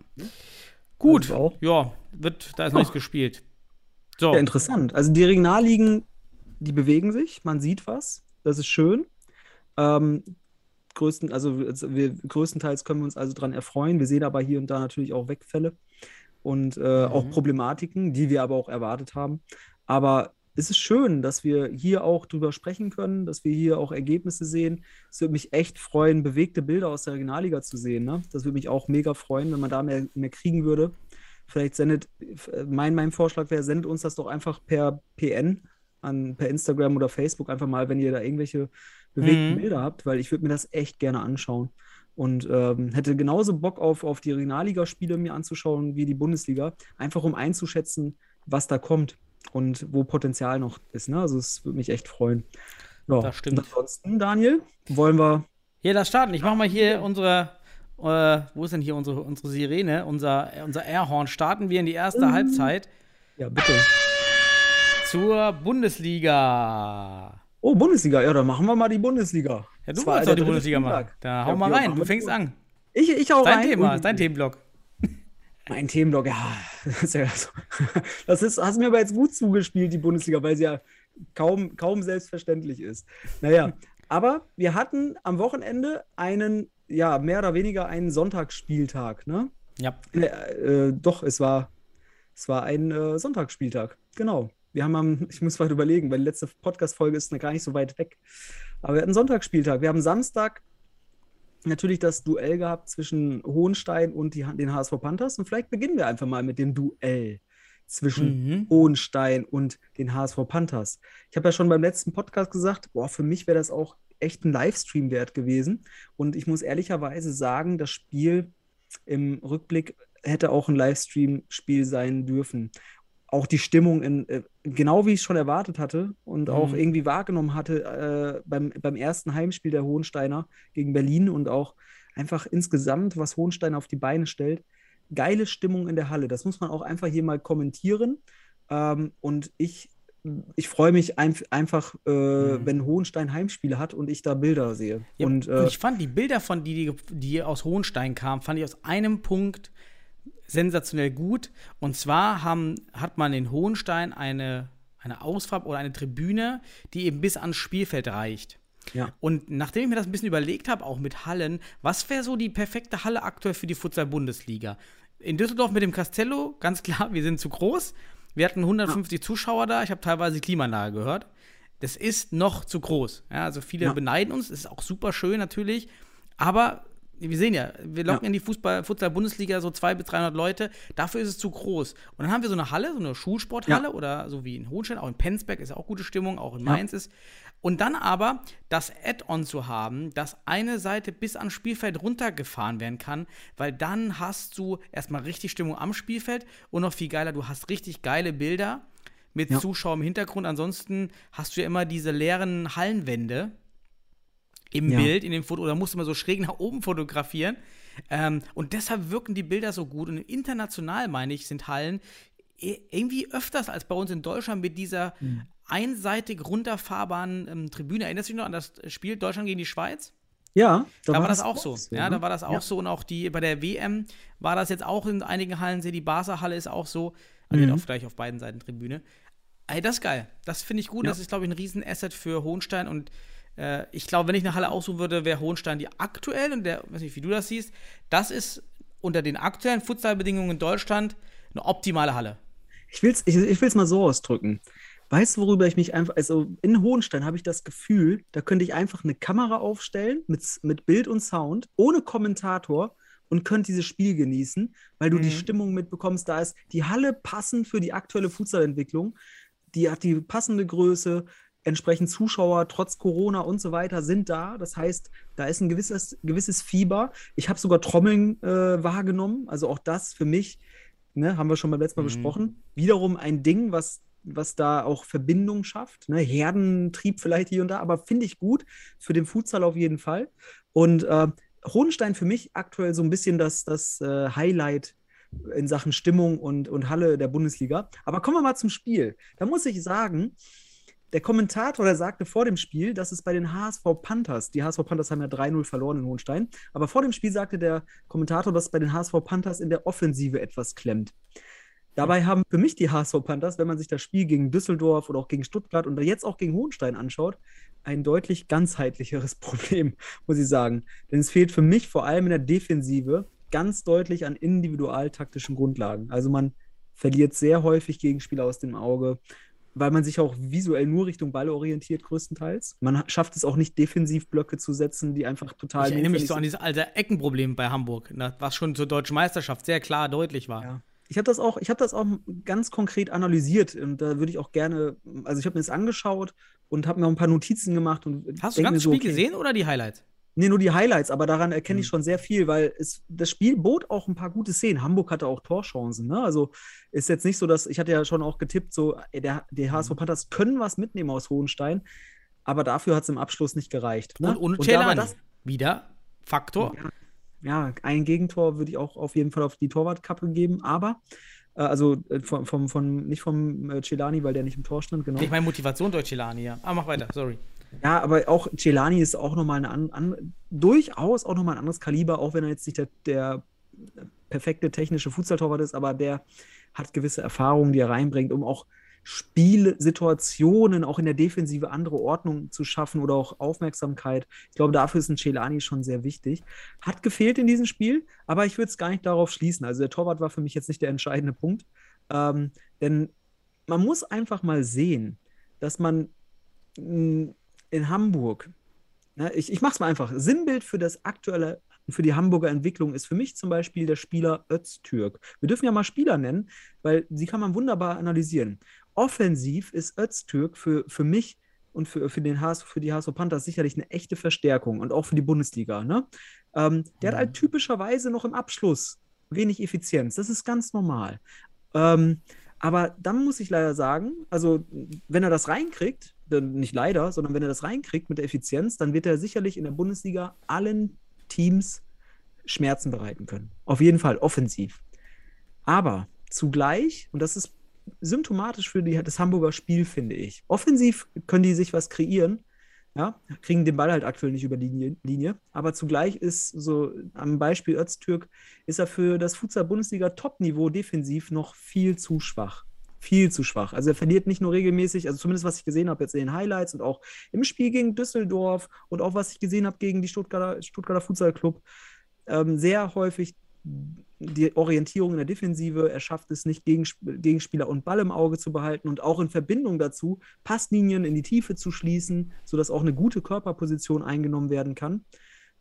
Gut, Also ja, wird, da ist noch nichts gespielt. So, Ja, interessant. Also die Regionalligen, die bewegen sich, man sieht was, das ist schön. Ähm, größten, also also wir, größtenteils können wir uns also daran erfreuen. Wir sehen aber hier und da natürlich auch Wegfälle und äh, auch Mhm. Problematiken, die wir aber auch erwartet haben. Aber es ist schön, dass wir hier auch drüber sprechen können, dass wir hier auch Ergebnisse sehen. Es würde mich echt freuen, bewegte Bilder aus der Regionalliga zu sehen. Ne? Das würde mich auch mega freuen, wenn man da mehr, mehr kriegen würde. Vielleicht sendet, äh, mein, mein Vorschlag wäre, sendet uns das doch einfach per PN an, per Instagram oder Facebook einfach mal, wenn ihr da irgendwelche bewegten Mhm. Bilder habt, weil ich würde mir das echt gerne anschauen. Und ähm, hätte genauso Bock auf, auf die Regionalligaspiele mir anzuschauen wie die Bundesliga, einfach um einzuschätzen, was da kommt und wo Potenzial noch ist. Ne? Also es würde mich echt freuen. Ja, Das stimmt. Und ansonsten, Daniel, wollen wir ja, das starten. Ich mache mal hier unsere, Äh, wo ist denn hier unsere, unsere Sirene? Unser, unser Airhorn. Starten wir in die erste Mhm. Halbzeit Ja, bitte. zur Bundesliga. Oh, Bundesliga. Ja, dann machen wir mal die Bundesliga. Ja, du wolltest doch die Bundesliga machen. Da hau Ja, mal rein, du fängst an. Ich, ich auch Dein rein. Thema, ist dein Themenblock. Mein Themenblock, ja. Das ist, hast mir aber jetzt gut zugespielt, die Bundesliga, weil sie ja kaum, kaum selbstverständlich ist. Naja, aber wir hatten am Wochenende einen, ja, mehr oder weniger einen Sonntagsspieltag, ne? Ja. Äh, äh, doch, es war, es war ein äh, Sonntagsspieltag, genau. Wir haben am, ich muss weit überlegen, weil die letzte Podcast-Folge ist noch gar nicht so weit weg. Aber wir hatten Sonntagsspieltag. Wir haben Samstag natürlich das Duell gehabt zwischen Hohenstein und die, den HSV Panthers. Und vielleicht beginnen wir einfach mal mit dem Duell zwischen Mhm. Hohenstein und den HSV Panthers. Ich habe ja schon beim letzten Podcast gesagt, boah, für mich wäre das auch echt ein Livestream wert gewesen. Und ich muss ehrlicherweise sagen, das Spiel im Rückblick hätte auch ein Livestream-Spiel sein dürfen. Auch die Stimmung, in, äh, genau wie ich schon erwartet hatte und auch Mhm. irgendwie wahrgenommen hatte äh, beim, beim ersten Heimspiel der Hohensteiner gegen Berlin und auch einfach insgesamt, was Hohenstein auf die Beine stellt. Geile Stimmung in der Halle. Das muss man auch einfach hier mal kommentieren. Ähm, und ich, ich freue mich einf einfach, äh, wenn Hohenstein Heimspiele hat und ich da Bilder sehe. Mhm. Ja, und, und, äh, ich fand die Bilder von die, die, die aus Hohenstein kamen, fand ich aus einem Punkt sensationell gut. Und zwar haben, hat man in Hohenstein eine, eine Ausfahrt oder eine Tribüne, die eben bis ans Spielfeld reicht. ja. Und nachdem ich mir das ein bisschen überlegt habe, auch mit Hallen, was wäre so die perfekte Halle aktuell für die Futsal-Bundesliga? In Düsseldorf mit dem Castello, ganz klar, wir sind zu groß. Wir hatten 150 Zuschauer da, ich habe teilweise Klimaanlage gehört. Das ist noch zu groß. Ja, also viele Ja. beneiden uns, das ist auch super schön natürlich. Aber wir sehen ja, wir locken Ja. in die Fußball, Futsal-Bundesliga so 200 bis 300 Leute. Dafür ist es zu groß. Und dann haben wir so eine Halle, so eine Schulsporthalle Ja. oder so wie in Hohenstein, auch in Penzberg ist auch gute Stimmung, auch in Ja. Mainz ist. Und dann aber das Add-on zu haben, dass eine Seite bis ans Spielfeld runtergefahren werden kann, weil dann hast du erstmal richtig Stimmung am Spielfeld und noch viel geiler, du hast richtig geile Bilder mit Ja. Zuschauern im Hintergrund. Ansonsten hast du ja immer diese leeren Hallenwände im Ja. Bild, in dem Foto, oder musst du mal so schräg nach oben fotografieren. Ähm, und deshalb wirken die Bilder so gut. Und international, meine ich, sind Hallen i- irgendwie öfters als bei uns in Deutschland mit dieser Mhm. einseitig runterfahrbaren ähm, Tribüne. Erinnerst du dich noch an das Spiel Deutschland gegen die Schweiz? Ja, Da, war das auch so. Ja, da war das auch Ja. so. Und auch die bei der WM war das jetzt auch in einigen Hallen. Die Barca-Halle ist auch so. Also Mhm. auch gleich auf beiden Seiten Tribüne. Ey, das ist geil. Das finde ich gut. Ja. Das ist, glaube ich, ein Riesenasset für Hohenstein. Und äh, ich glaube, wenn ich eine Halle aussuchen würde, wäre Hohenstein die aktuell, und der, weiß nicht, wie du das siehst, das ist unter den aktuellen Futsalbedingungen in Deutschland eine optimale Halle. Ich will es ich, ich will's mal so ausdrücken. Weißt du, worüber ich mich einfach, also in Hohenstein habe ich das Gefühl, da könnte ich einfach eine Kamera aufstellen mit, mit Bild und Sound, ohne Kommentator und könnte dieses Spiel genießen, weil du die Mhm. Stimmung mitbekommst. Da ist die Halle passend für die aktuelle Futsalentwicklung. Die hat die passende Größe, entsprechend Zuschauer trotz Corona und so weiter sind da. Das heißt, da ist ein gewisses, gewisses Fieber. Ich habe sogar Trommeln äh, wahrgenommen. Also auch das für mich, ne, haben wir schon beim letzten Mal Mhm. besprochen. Wiederum ein Ding, was, was da auch Verbindung schafft. Ne? Herdentrieb vielleicht hier und da, aber finde ich gut für den Futsal auf jeden Fall. Und äh, Hohenstein für mich aktuell so ein bisschen das, das äh, Highlight in Sachen Stimmung und, und Halle der Bundesliga. Aber kommen wir mal zum Spiel. Da muss ich sagen, der Kommentator, der sagte vor dem Spiel, dass es bei den HSV Panthers, die HSV Panthers haben ja 3-0 verloren in Hohenstein, aber vor dem Spiel sagte der Kommentator, dass bei den HSV Panthers in der Offensive etwas klemmt. Dabei haben für mich die HSV Panthers, wenn man sich das Spiel gegen Düsseldorf oder auch gegen Stuttgart und jetzt auch gegen Hohenstein anschaut, ein deutlich ganzheitlicheres Problem, muss ich sagen. Denn es fehlt für mich vor allem in der Defensive ganz deutlich an individualtaktischen Grundlagen. Also man verliert sehr häufig Gegenspieler aus dem Auge, weil man sich auch visuell nur Richtung Ball orientiert, größtenteils. Man ha- schafft es auch nicht, Defensivblöcke zu setzen, die einfach total. Ich erinnere mich so an sind. dieses alte Eckenproblem bei Hamburg, ne, was schon zur deutschen Meisterschaft sehr klar deutlich war. Ja. Ich habe das auch, ich habe das auch ganz konkret analysiert und da würde ich auch gerne, also ich habe mir das angeschaut und habe mir auch ein paar Notizen gemacht und Hast du so, Spiel okay, gesehen oder die Highlights? Nee, nur die Highlights, aber daran erkenne ich Mhm. schon sehr viel, weil es, das Spiel bot auch ein paar gute Szenen. Hamburg hatte auch Torchancen, ne? Also ist jetzt nicht so, dass, ich hatte ja schon auch getippt, so, der, die HSV Mhm. Panthers können was mitnehmen aus Hohenstein, aber dafür hat es im Abschluss nicht gereicht. Ne? Und ohne da war Celani. das, Wieder Faktor. Ja. ja, ein Gegentor würde ich auch auf jeden Fall auf die Torwartkappe geben, aber äh, also äh, vom, vom, von, nicht vom äh, Celani, weil der nicht im Tor stand, genau. Ich meine Motivation durch Celani, ja. Aber mach weiter, sorry. Ja, aber auch Celani ist auch nochmal eine an, durchaus auch nochmal ein anderes Kaliber, auch wenn er jetzt nicht der, der perfekte technische Fußballtorwart ist, aber der hat gewisse Erfahrungen, die er reinbringt, um auch Spielsituationen auch in der Defensive andere Ordnung zu schaffen oder auch Aufmerksamkeit. Ich glaube, dafür ist ein Celani schon sehr wichtig. Hat gefehlt in diesem Spiel, aber ich würde es gar nicht darauf schließen. Also der Torwart war für mich jetzt nicht der entscheidende Punkt. Ähm, denn man muss einfach mal sehen, dass man in Hamburg, ne, ich, ich mache es mal einfach, Sinnbild für das aktuelle für die Hamburger Entwicklung ist für mich zum Beispiel der Spieler Öztürk. Wir dürfen ja mal Spieler nennen, weil sie kann man wunderbar analysieren offensiv ist Öztürk für, für mich und für, für, den HS, für die HSV Panthers sicherlich eine echte Verstärkung und auch für die Bundesliga. Ne? Ähm, der hat halt mhm. typischerweise noch im Abschluss wenig Effizienz. Das ist ganz normal. Ähm, aber dann muss ich leider sagen, also wenn er das reinkriegt, nicht leider, sondern wenn er das reinkriegt mit der Effizienz, dann wird er sicherlich in der Bundesliga allen Teams Schmerzen bereiten können. Auf jeden Fall offensiv. Aber zugleich, und das ist symptomatisch für die, das Hamburger Spiel, finde ich. Offensiv können die sich was kreieren, ja, kriegen den Ball halt aktuell nicht über die Linie, aber zugleich ist so am Beispiel Öztürk, ist er für das Futsal-Bundesliga-Top-Niveau defensiv noch viel zu schwach. Viel zu schwach. Also er verliert nicht nur regelmäßig, also zumindest was ich gesehen habe jetzt in den Highlights und auch im Spiel gegen Düsseldorf und auch was ich gesehen habe gegen die Stuttgarter, Stuttgarter Futsal Club, ähm, sehr häufig die Orientierung in der Defensive, er schafft es nicht, Gegenspieler und Ball im Auge zu behalten und auch in Verbindung dazu Passlinien in die Tiefe zu schließen, sodass auch eine gute Körperposition eingenommen werden kann.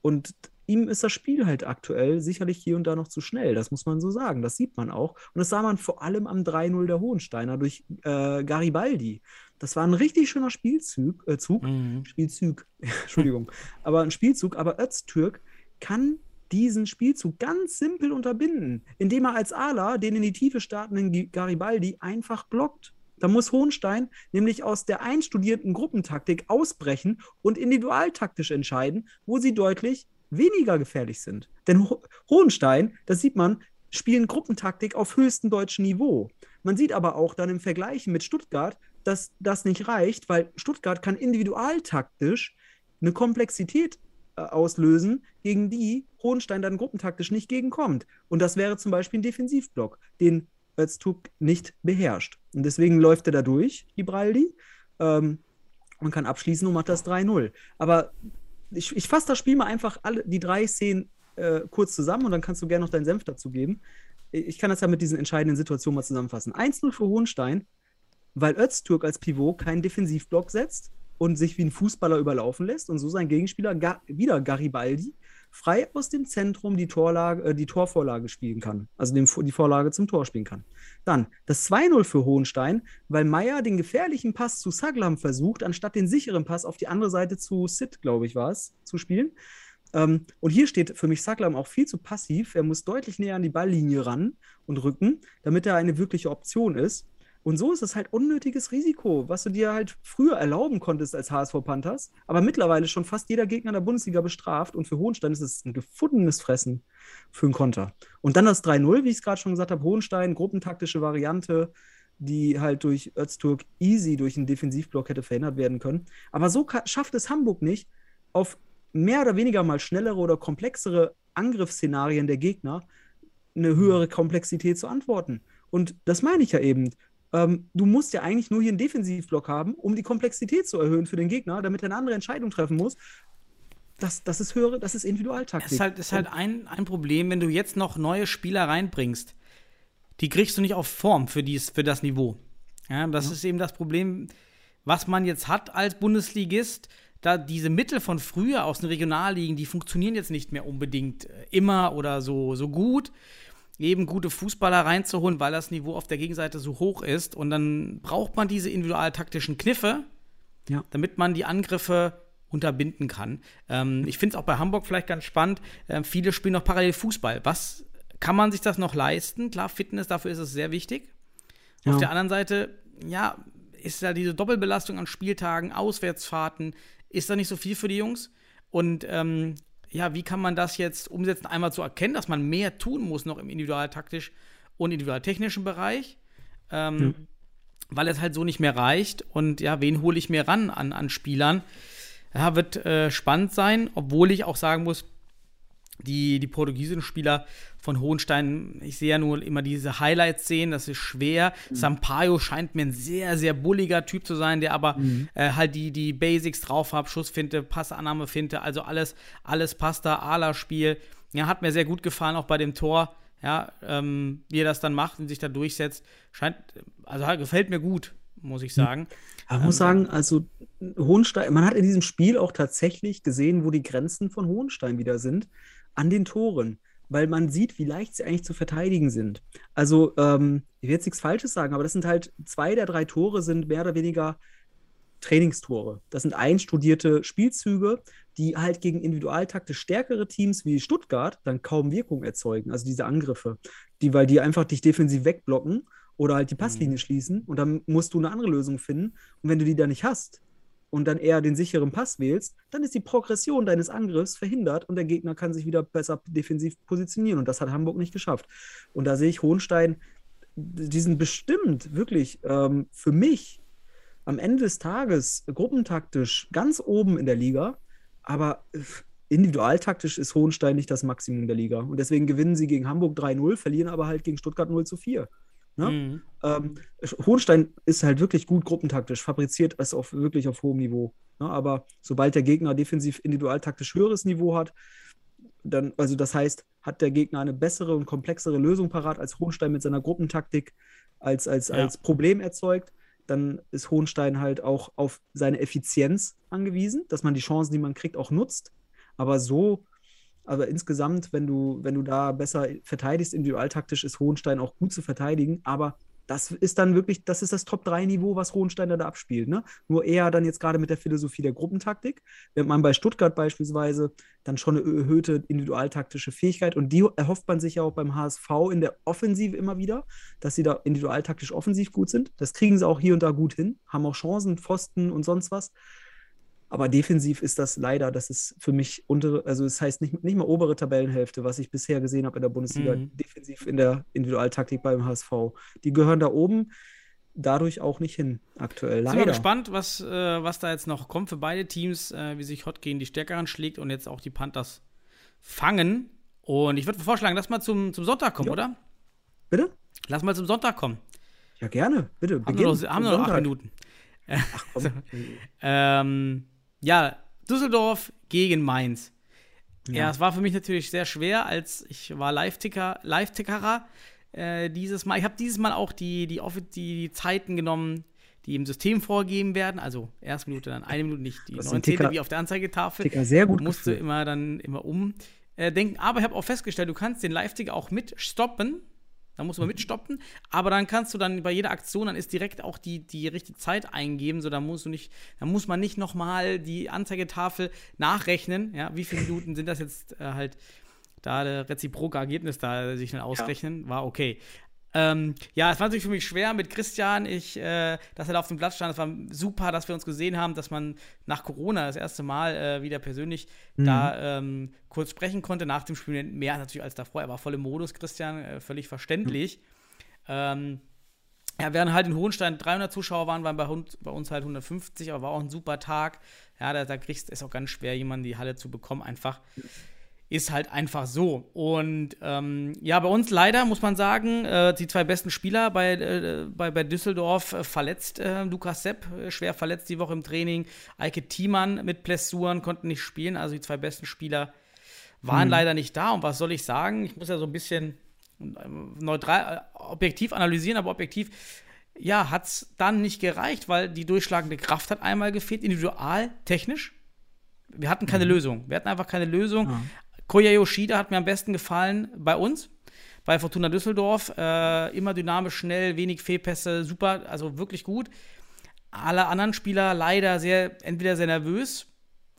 Und ihm ist das Spiel halt aktuell sicherlich hier und da noch zu schnell, das muss man so sagen, das sieht man auch. Und das sah man vor allem am 3-0 der Hohensteiner durch äh, Garibaldi. Das war ein richtig schöner Spielzug, äh, Zug, mhm. Spielzug, Entschuldigung, aber ein Spielzug, aber Öztürk kann diesen Spielzug ganz simpel unterbinden, indem er als Ala den in die Tiefe startenden Garibaldi einfach blockt. Da muss Hohenstein nämlich aus der einstudierten Gruppentaktik ausbrechen und individualtaktisch entscheiden, wo sie deutlich weniger gefährlich sind. Denn Ho Hohenstein, das sieht man, spielen Gruppentaktik auf höchstem deutschen Niveau. Man sieht aber auch dann im Vergleich mit Stuttgart, dass das nicht reicht, weil Stuttgart kann individualtaktisch eine Komplexität äh, auslösen, gegen die Hohenstein dann gruppentaktisch nicht gegenkommt. Und das wäre zum Beispiel ein Defensivblock, den Öztürk nicht beherrscht. Und deswegen läuft er da durch, Ibraldi, ähm, und kann abschließen und macht das 3-0. Aber ich, ich fasse das Spiel mal einfach alle die drei Szenen äh, kurz zusammen und dann kannst du gerne noch deinen Senf dazu geben. Ich kann das ja mit diesen entscheidenden Situationen mal zusammenfassen. 1-0 für Hohenstein, weil Öztürk als Pivot keinen Defensivblock setzt und sich wie ein Fußballer überlaufen lässt und so sein Gegenspieler, Gar wieder Garibaldi, frei aus dem Zentrum die, Torlage, äh, die Torvorlage spielen kann. Also den, die Vorlage zum Tor spielen kann. Dann das 2-0 für Hohenstein, weil Meier den gefährlichen Pass zu Saglam versucht, anstatt den sicheren Pass auf die andere Seite zu Sid, glaube ich, war es, zu spielen. Ähm, und hier steht für mich Saglam auch viel zu passiv. Er muss deutlich näher an die Balllinie ran und rücken, damit er eine wirkliche Option ist. Und so ist es halt unnötiges Risiko, was du dir halt früher erlauben konntest als HSV Panthers, aber mittlerweile schon fast jeder Gegner der Bundesliga bestraft und für Hohenstein ist es ein gefundenes Fressen für einen Konter. Und dann das 3-0, wie ich es gerade schon gesagt habe, Hohenstein, gruppentaktische Variante, die halt durch Öztürk easy durch einen Defensivblock hätte verhindert werden können. Aber so schafft es Hamburg nicht, auf mehr oder weniger mal schnellere oder komplexere Angriffsszenarien der Gegner eine höhere Komplexität zu antworten. Und das meine ich ja eben ähm, du musst ja eigentlich nur hier einen Defensivblock haben, um die Komplexität zu erhöhen für den Gegner, damit er eine andere Entscheidung treffen muss. Das, das ist höhere, das ist Individualtaktik. Das ist halt, ist halt ein, ein Problem, wenn du jetzt noch neue Spieler reinbringst, die kriegst du nicht auf Form für, dies, für das Niveau. Ja, das ja. ist eben das Problem, was man jetzt hat als Bundesligist. Da diese Mittel von früher aus den Regionalligen, die funktionieren jetzt nicht mehr unbedingt äh, immer oder so, so gut eben gute Fußballer reinzuholen, weil das Niveau auf der Gegenseite so hoch ist. Und dann braucht man diese individualtaktischen Kniffe, ja. damit man die Angriffe unterbinden kann. Ähm, ich finde es auch bei Hamburg vielleicht ganz spannend. Äh, viele spielen noch parallel Fußball. Was kann man sich das noch leisten? Klar, Fitness, dafür ist es sehr wichtig. Ja. Auf der anderen Seite, ja, ist ja diese Doppelbelastung an Spieltagen, Auswärtsfahrten, ist da nicht so viel für die Jungs. Und ähm, ja, wie kann man das jetzt umsetzen? Einmal zu erkennen, dass man mehr tun muss noch im individualtaktisch und individualtechnischen Bereich. Ähm, mhm. Weil es halt so nicht mehr reicht. Und ja, wen hole ich mir ran an, an Spielern? Ja, wird äh, spannend sein, obwohl ich auch sagen muss, die, die portugiesischen Spieler von Hohenstein, ich sehe ja nur immer diese Highlights sehen, das ist schwer. Mhm. Sampaio scheint mir ein sehr, sehr bulliger Typ zu sein, der aber mhm. äh, halt die, die Basics drauf hat, Schussfinte, Passannahmefinte, also alles, alles passt da, Ala-Spiel. Ja, hat mir sehr gut gefallen, auch bei dem Tor. Ja, ähm, wie er das dann macht und sich da durchsetzt, scheint, also gefällt mir gut, muss ich sagen. Aber ich muss ähm, sagen, also Hohenstein, man hat in diesem Spiel auch tatsächlich gesehen, wo die Grenzen von Hohenstein wieder sind an den Toren, weil man sieht, wie leicht sie eigentlich zu verteidigen sind. Also, ähm, ich will jetzt nichts Falsches sagen, aber das sind halt zwei der drei Tore sind mehr oder weniger Trainingstore. Das sind einstudierte Spielzüge, die halt gegen individualtaktisch stärkere Teams wie Stuttgart dann kaum Wirkung erzeugen. Also diese Angriffe, die, weil die einfach dich defensiv wegblocken oder halt die Passlinie mhm. schließen und dann musst du eine andere Lösung finden. Und wenn du die da nicht hast, und dann eher den sicheren Pass wählst, dann ist die Progression deines Angriffs verhindert und der Gegner kann sich wieder besser defensiv positionieren. Und das hat Hamburg nicht geschafft. Und da sehe ich Hohenstein, die sind bestimmt wirklich ähm, für mich am Ende des Tages gruppentaktisch ganz oben in der Liga, aber äh, individualtaktisch ist Hohenstein nicht das Maximum der Liga. Und deswegen gewinnen sie gegen Hamburg 3-0, verlieren aber halt gegen Stuttgart 0 zu 4. Ne? Mhm. Ähm, Hohenstein ist halt wirklich gut gruppentaktisch, fabriziert es auf, wirklich auf hohem Niveau. Ne? Aber sobald der Gegner defensiv individualtaktisch höheres Niveau hat, dann, also das heißt, hat der Gegner eine bessere und komplexere Lösung parat, als Hohenstein mit seiner Gruppentaktik als, als, ja. als Problem erzeugt, dann ist Hohenstein halt auch auf seine Effizienz angewiesen, dass man die Chancen, die man kriegt, auch nutzt. Aber so aber insgesamt, wenn du, wenn du da besser verteidigst, individualtaktisch ist Hohenstein auch gut zu verteidigen. Aber das ist dann wirklich, das ist das Top-3-Niveau, was Hohenstein da abspielt. Ne? Nur eher dann jetzt gerade mit der Philosophie der Gruppentaktik. Wenn man bei Stuttgart beispielsweise dann schon eine erhöhte individualtaktische Fähigkeit und die erhofft man sich ja auch beim HSV in der Offensive immer wieder, dass sie da individualtaktisch offensiv gut sind. Das kriegen sie auch hier und da gut hin, haben auch Chancen, Pfosten und sonst was. Aber defensiv ist das leider, das ist für mich untere, also es das heißt nicht, nicht mal obere Tabellenhälfte, was ich bisher gesehen habe in der Bundesliga, mhm. defensiv in der Individualtaktik beim HSV. Die gehören da oben dadurch auch nicht hin, aktuell. Leider. Sind wir gespannt, was, äh, was da jetzt noch kommt für beide Teams, äh, wie sich Hot gegen die Stärkeren schlägt und jetzt auch die Panthers fangen. Und ich würde vorschlagen, lass mal zum, zum Sonntag kommen, ja. oder? Bitte? Lass mal zum Sonntag kommen. Ja, gerne, bitte. Haben wir noch, haben noch acht Minuten. Ach komm. ähm, ja, Düsseldorf gegen Mainz. Ja. ja, es war für mich natürlich sehr schwer, als ich war Live-Ticker, Live-Tickerer äh, dieses Mal. Ich habe dieses Mal auch die, die, die, Zeiten genommen, die im System vorgegeben werden. Also erste Minute, dann eine Minute, nicht die 19. wie auf der Anzeigetafel. Ticker sehr gut. Musste gefühlt. immer dann immer umdenken. Äh, Aber ich habe auch festgestellt, du kannst den Live-Ticker auch mit stoppen da muss man mitstoppen. Aber dann kannst du dann bei jeder Aktion, dann ist direkt auch die, die richtige Zeit eingeben. So, da musst du nicht, da muss man nicht nochmal die Anzeigetafel nachrechnen. Ja, wie viele Minuten sind das jetzt äh, halt da der reziproke Ergebnis da sich dann ausrechnen? Ja. War okay. Ähm, ja, es war natürlich für mich schwer mit Christian, ich, äh, dass er da auf dem Platz stand. Es war super, dass wir uns gesehen haben, dass man nach Corona das erste Mal äh, wieder persönlich mhm. da ähm, kurz sprechen konnte. Nach dem Spiel mehr natürlich als davor. Er war voll im Modus, Christian, äh, völlig verständlich. Mhm. Ähm, ja, während halt in Hohenstein 300 Zuschauer waren, waren bei, bei, uns halt 150, aber war auch ein super Tag. Ja, da, da kriegst, ist auch ganz schwer, jemanden die Halle zu bekommen, einfach. Mhm ist halt einfach so. Und ähm, ja, bei uns leider muss man sagen, äh, die zwei besten Spieler bei, äh, bei, bei Düsseldorf äh, verletzt. Äh, Lukas Sepp äh, schwer verletzt die Woche im Training. Eike Thiemann mit Blessuren konnten nicht spielen. Also die zwei besten Spieler waren hm. leider nicht da. Und was soll ich sagen? Ich muss ja so ein bisschen äh, neutral, objektiv analysieren, aber objektiv ja, hat es dann nicht gereicht, weil die durchschlagende Kraft hat einmal gefehlt, individual, technisch. Wir hatten keine mhm. Lösung. Wir hatten einfach keine Lösung. Ja. Koya Yoshida hat mir am besten gefallen bei uns, bei Fortuna Düsseldorf. Äh, immer dynamisch, schnell, wenig Fehlpässe, super, also wirklich gut. Alle anderen Spieler leider sehr, entweder sehr nervös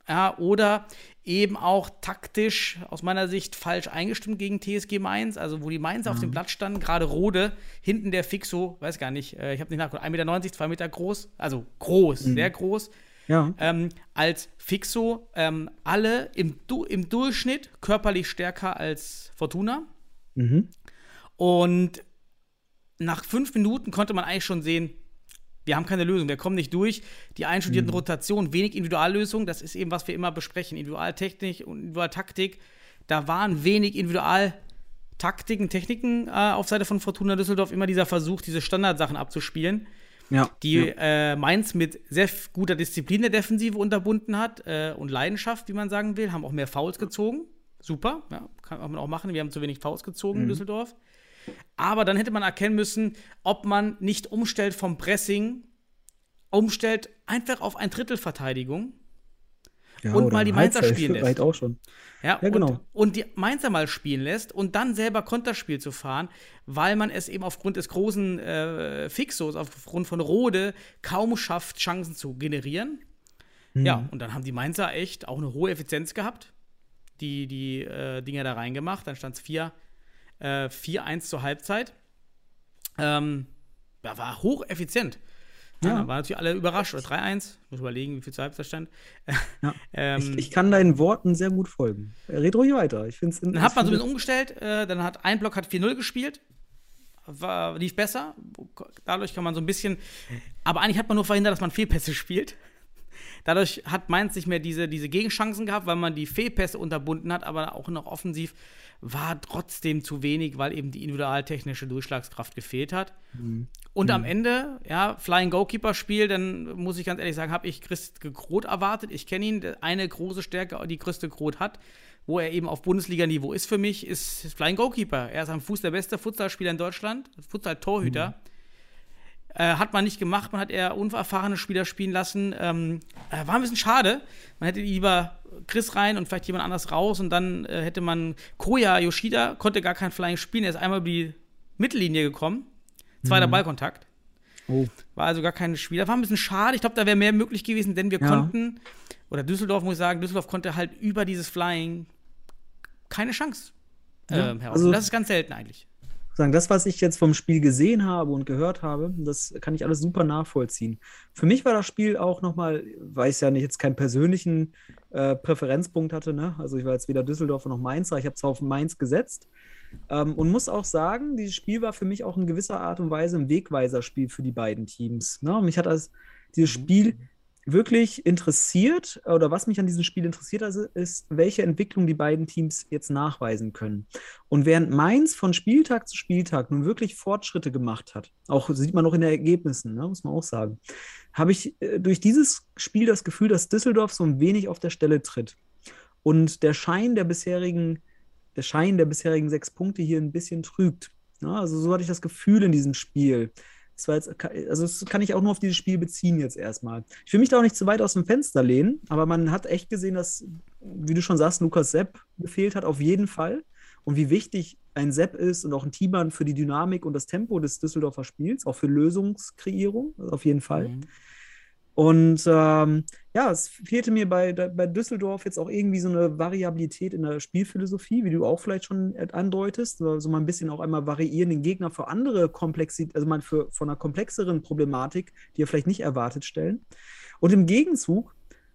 ja, oder eben auch taktisch aus meiner Sicht falsch eingestimmt gegen TSG Mainz. Also, wo die Mainz mhm. auf dem Platz standen, gerade Rode, hinten der Fixo, weiß gar nicht, äh, ich habe nicht nachgeguckt, 1,90 Meter, 2 Meter groß, also groß, mhm. sehr groß. Ja. Ähm, als Fixo ähm, alle im, du im Durchschnitt körperlich stärker als Fortuna. Mhm. Und nach fünf Minuten konnte man eigentlich schon sehen, wir haben keine Lösung, wir kommen nicht durch. Die einstudierten Rotationen, wenig Individuallösungen, das ist eben, was wir immer besprechen. Individualtechnik und Individualtaktik. Da waren wenig Individualtaktiken, Techniken äh, auf Seite von Fortuna Düsseldorf, immer dieser Versuch, diese Standardsachen abzuspielen, Ja. die ja. äh, Mainz mit sehr guter Disziplin der Defensive unterbunden hat äh, und Leidenschaft, wie man sagen will, haben auch mehr Fouls gezogen. Super, ja, kann man auch machen. Wir haben zu wenig Fouls gezogen in Düsseldorf. Aber dann hätte man erkennen müssen, ob man nicht umstellt vom Pressing, umstellt einfach auf ein Drittel Verteidigung. Ja, und mal die Mainzer Halbzeit spielen lässt. Auch schon. Ja, Ja, genau. Und, die Mainzer mal spielen lässt und dann selber Konterspiel zu fahren, weil man es eben aufgrund des großen äh, Fixos, aufgrund von Rode, kaum schafft, Chancen zu generieren. Mhm. Ja, und dann haben die Mainzer echt auch eine hohe Effizienz gehabt, die, die äh, Dinger da reingemacht. Dann stand es 4, äh, 4-1 zur Halbzeit. Ähm, ja, war hocheffizient. Ja. Ja. Waren natürlich alle überrascht. Oder 3-1. Muss überlegen, wie viel zur Halbzeit stand. Ja. ähm, Ich, ich kann deinen Worten sehr gut folgen. Red ruhig weiter. Ich find's Dann hat man so ein bisschen umgestellt, äh, dann hat ein Block hat 4-0 gespielt, war, lief besser. Dadurch kann man so ein bisschen, aber eigentlich hat man nur verhindert, dass man Fehlpässe spielt. Dadurch hat Mainz nicht mehr diese, diese Gegenchancen gehabt, weil man die Fehlpässe unterbunden hat, aber auch noch offensiv war trotzdem zu wenig, weil eben die individualtechnische Durchschlagskraft gefehlt hat. Und am Ende, ja, Flying Goalkeeper Spiel, dann muss ich ganz ehrlich sagen, habe ich Christ Groth erwartet. Ich kenne ihn, eine große Stärke, die Christe Groth hat, wo er eben auf Bundesliga-Niveau ist für mich, ist Flying Goalkeeper. Er ist am Fuß der beste Futsalspieler in Deutschland, Futsal-Torhüter. Äh, hat man nicht gemacht, man hat eher unerfahrene Spieler spielen lassen. Ähm, äh, war ein bisschen schade. Man hätte lieber Chris rein und vielleicht jemand anders raus und dann äh, hätte man Koya Yoshida, konnte gar kein Flying spielen, er ist einmal über die Mittellinie gekommen. Zweiter Ballkontakt. Oh. War also gar kein Spieler. War ein bisschen schade. Ich glaube, da wäre mehr möglich gewesen, denn wir Ja. konnten, oder Düsseldorf muss ich sagen, Düsseldorf konnte halt über dieses Flying keine Chance Ja, ähm, heraus. also- das ist ganz selten eigentlich. Sagen, das, was ich jetzt vom Spiel gesehen habe und gehört habe, das kann ich alles super nachvollziehen. Für mich war das Spiel auch nochmal, weil ich ja nicht jetzt keinen persönlichen äh, Präferenzpunkt hatte, ne? Also ich war jetzt weder Düsseldorfer noch Mainzer, ich habe zwar auf Mainz gesetzt ähm, und muss auch sagen, dieses Spiel war für mich auch in gewisser Art und Weise ein Wegweiserspiel für die beiden Teams. Ne? Mich hat das, dieses Spiel wirklich interessiert, oder was mich an diesem Spiel interessiert also ist, welche Entwicklung die beiden Teams jetzt nachweisen können. Und während Mainz von Spieltag zu Spieltag nun wirklich Fortschritte gemacht hat, auch sieht man noch in den Ergebnissen, ne, muss man auch sagen, habe ich äh, durch dieses Spiel das Gefühl, dass Düsseldorf so ein wenig auf der Stelle tritt. Und der Schein der bisherigen, der Schein der bisherigen sechs Punkte hier ein bisschen trügt. Ja, also so hatte ich das Gefühl in diesem Spiel. Das war jetzt, also das kann ich auch nur auf dieses Spiel beziehen jetzt erstmal. Ich will mich da auch nicht zu weit aus dem Fenster lehnen, aber man hat echt gesehen, dass, wie du schon sagst, Lukas Sepp gefehlt hat, auf jeden Fall. Und wie wichtig ein Sepp ist und auch ein Teammann für die Dynamik und das Tempo des Düsseldorfer Spiels, auch für Lösungskreierung, also auf jeden Fall. Mhm. Und ähm, ja, es fehlte mir bei, bei Düsseldorf jetzt auch irgendwie so eine Variabilität in der Spielphilosophie, wie du auch vielleicht schon andeutest. So, so mal ein bisschen auch einmal variieren, den Gegner für andere Komplexität, also mal für von einer komplexeren Problematik, die er vielleicht nicht erwartet, stellen. Und im Gegenzug,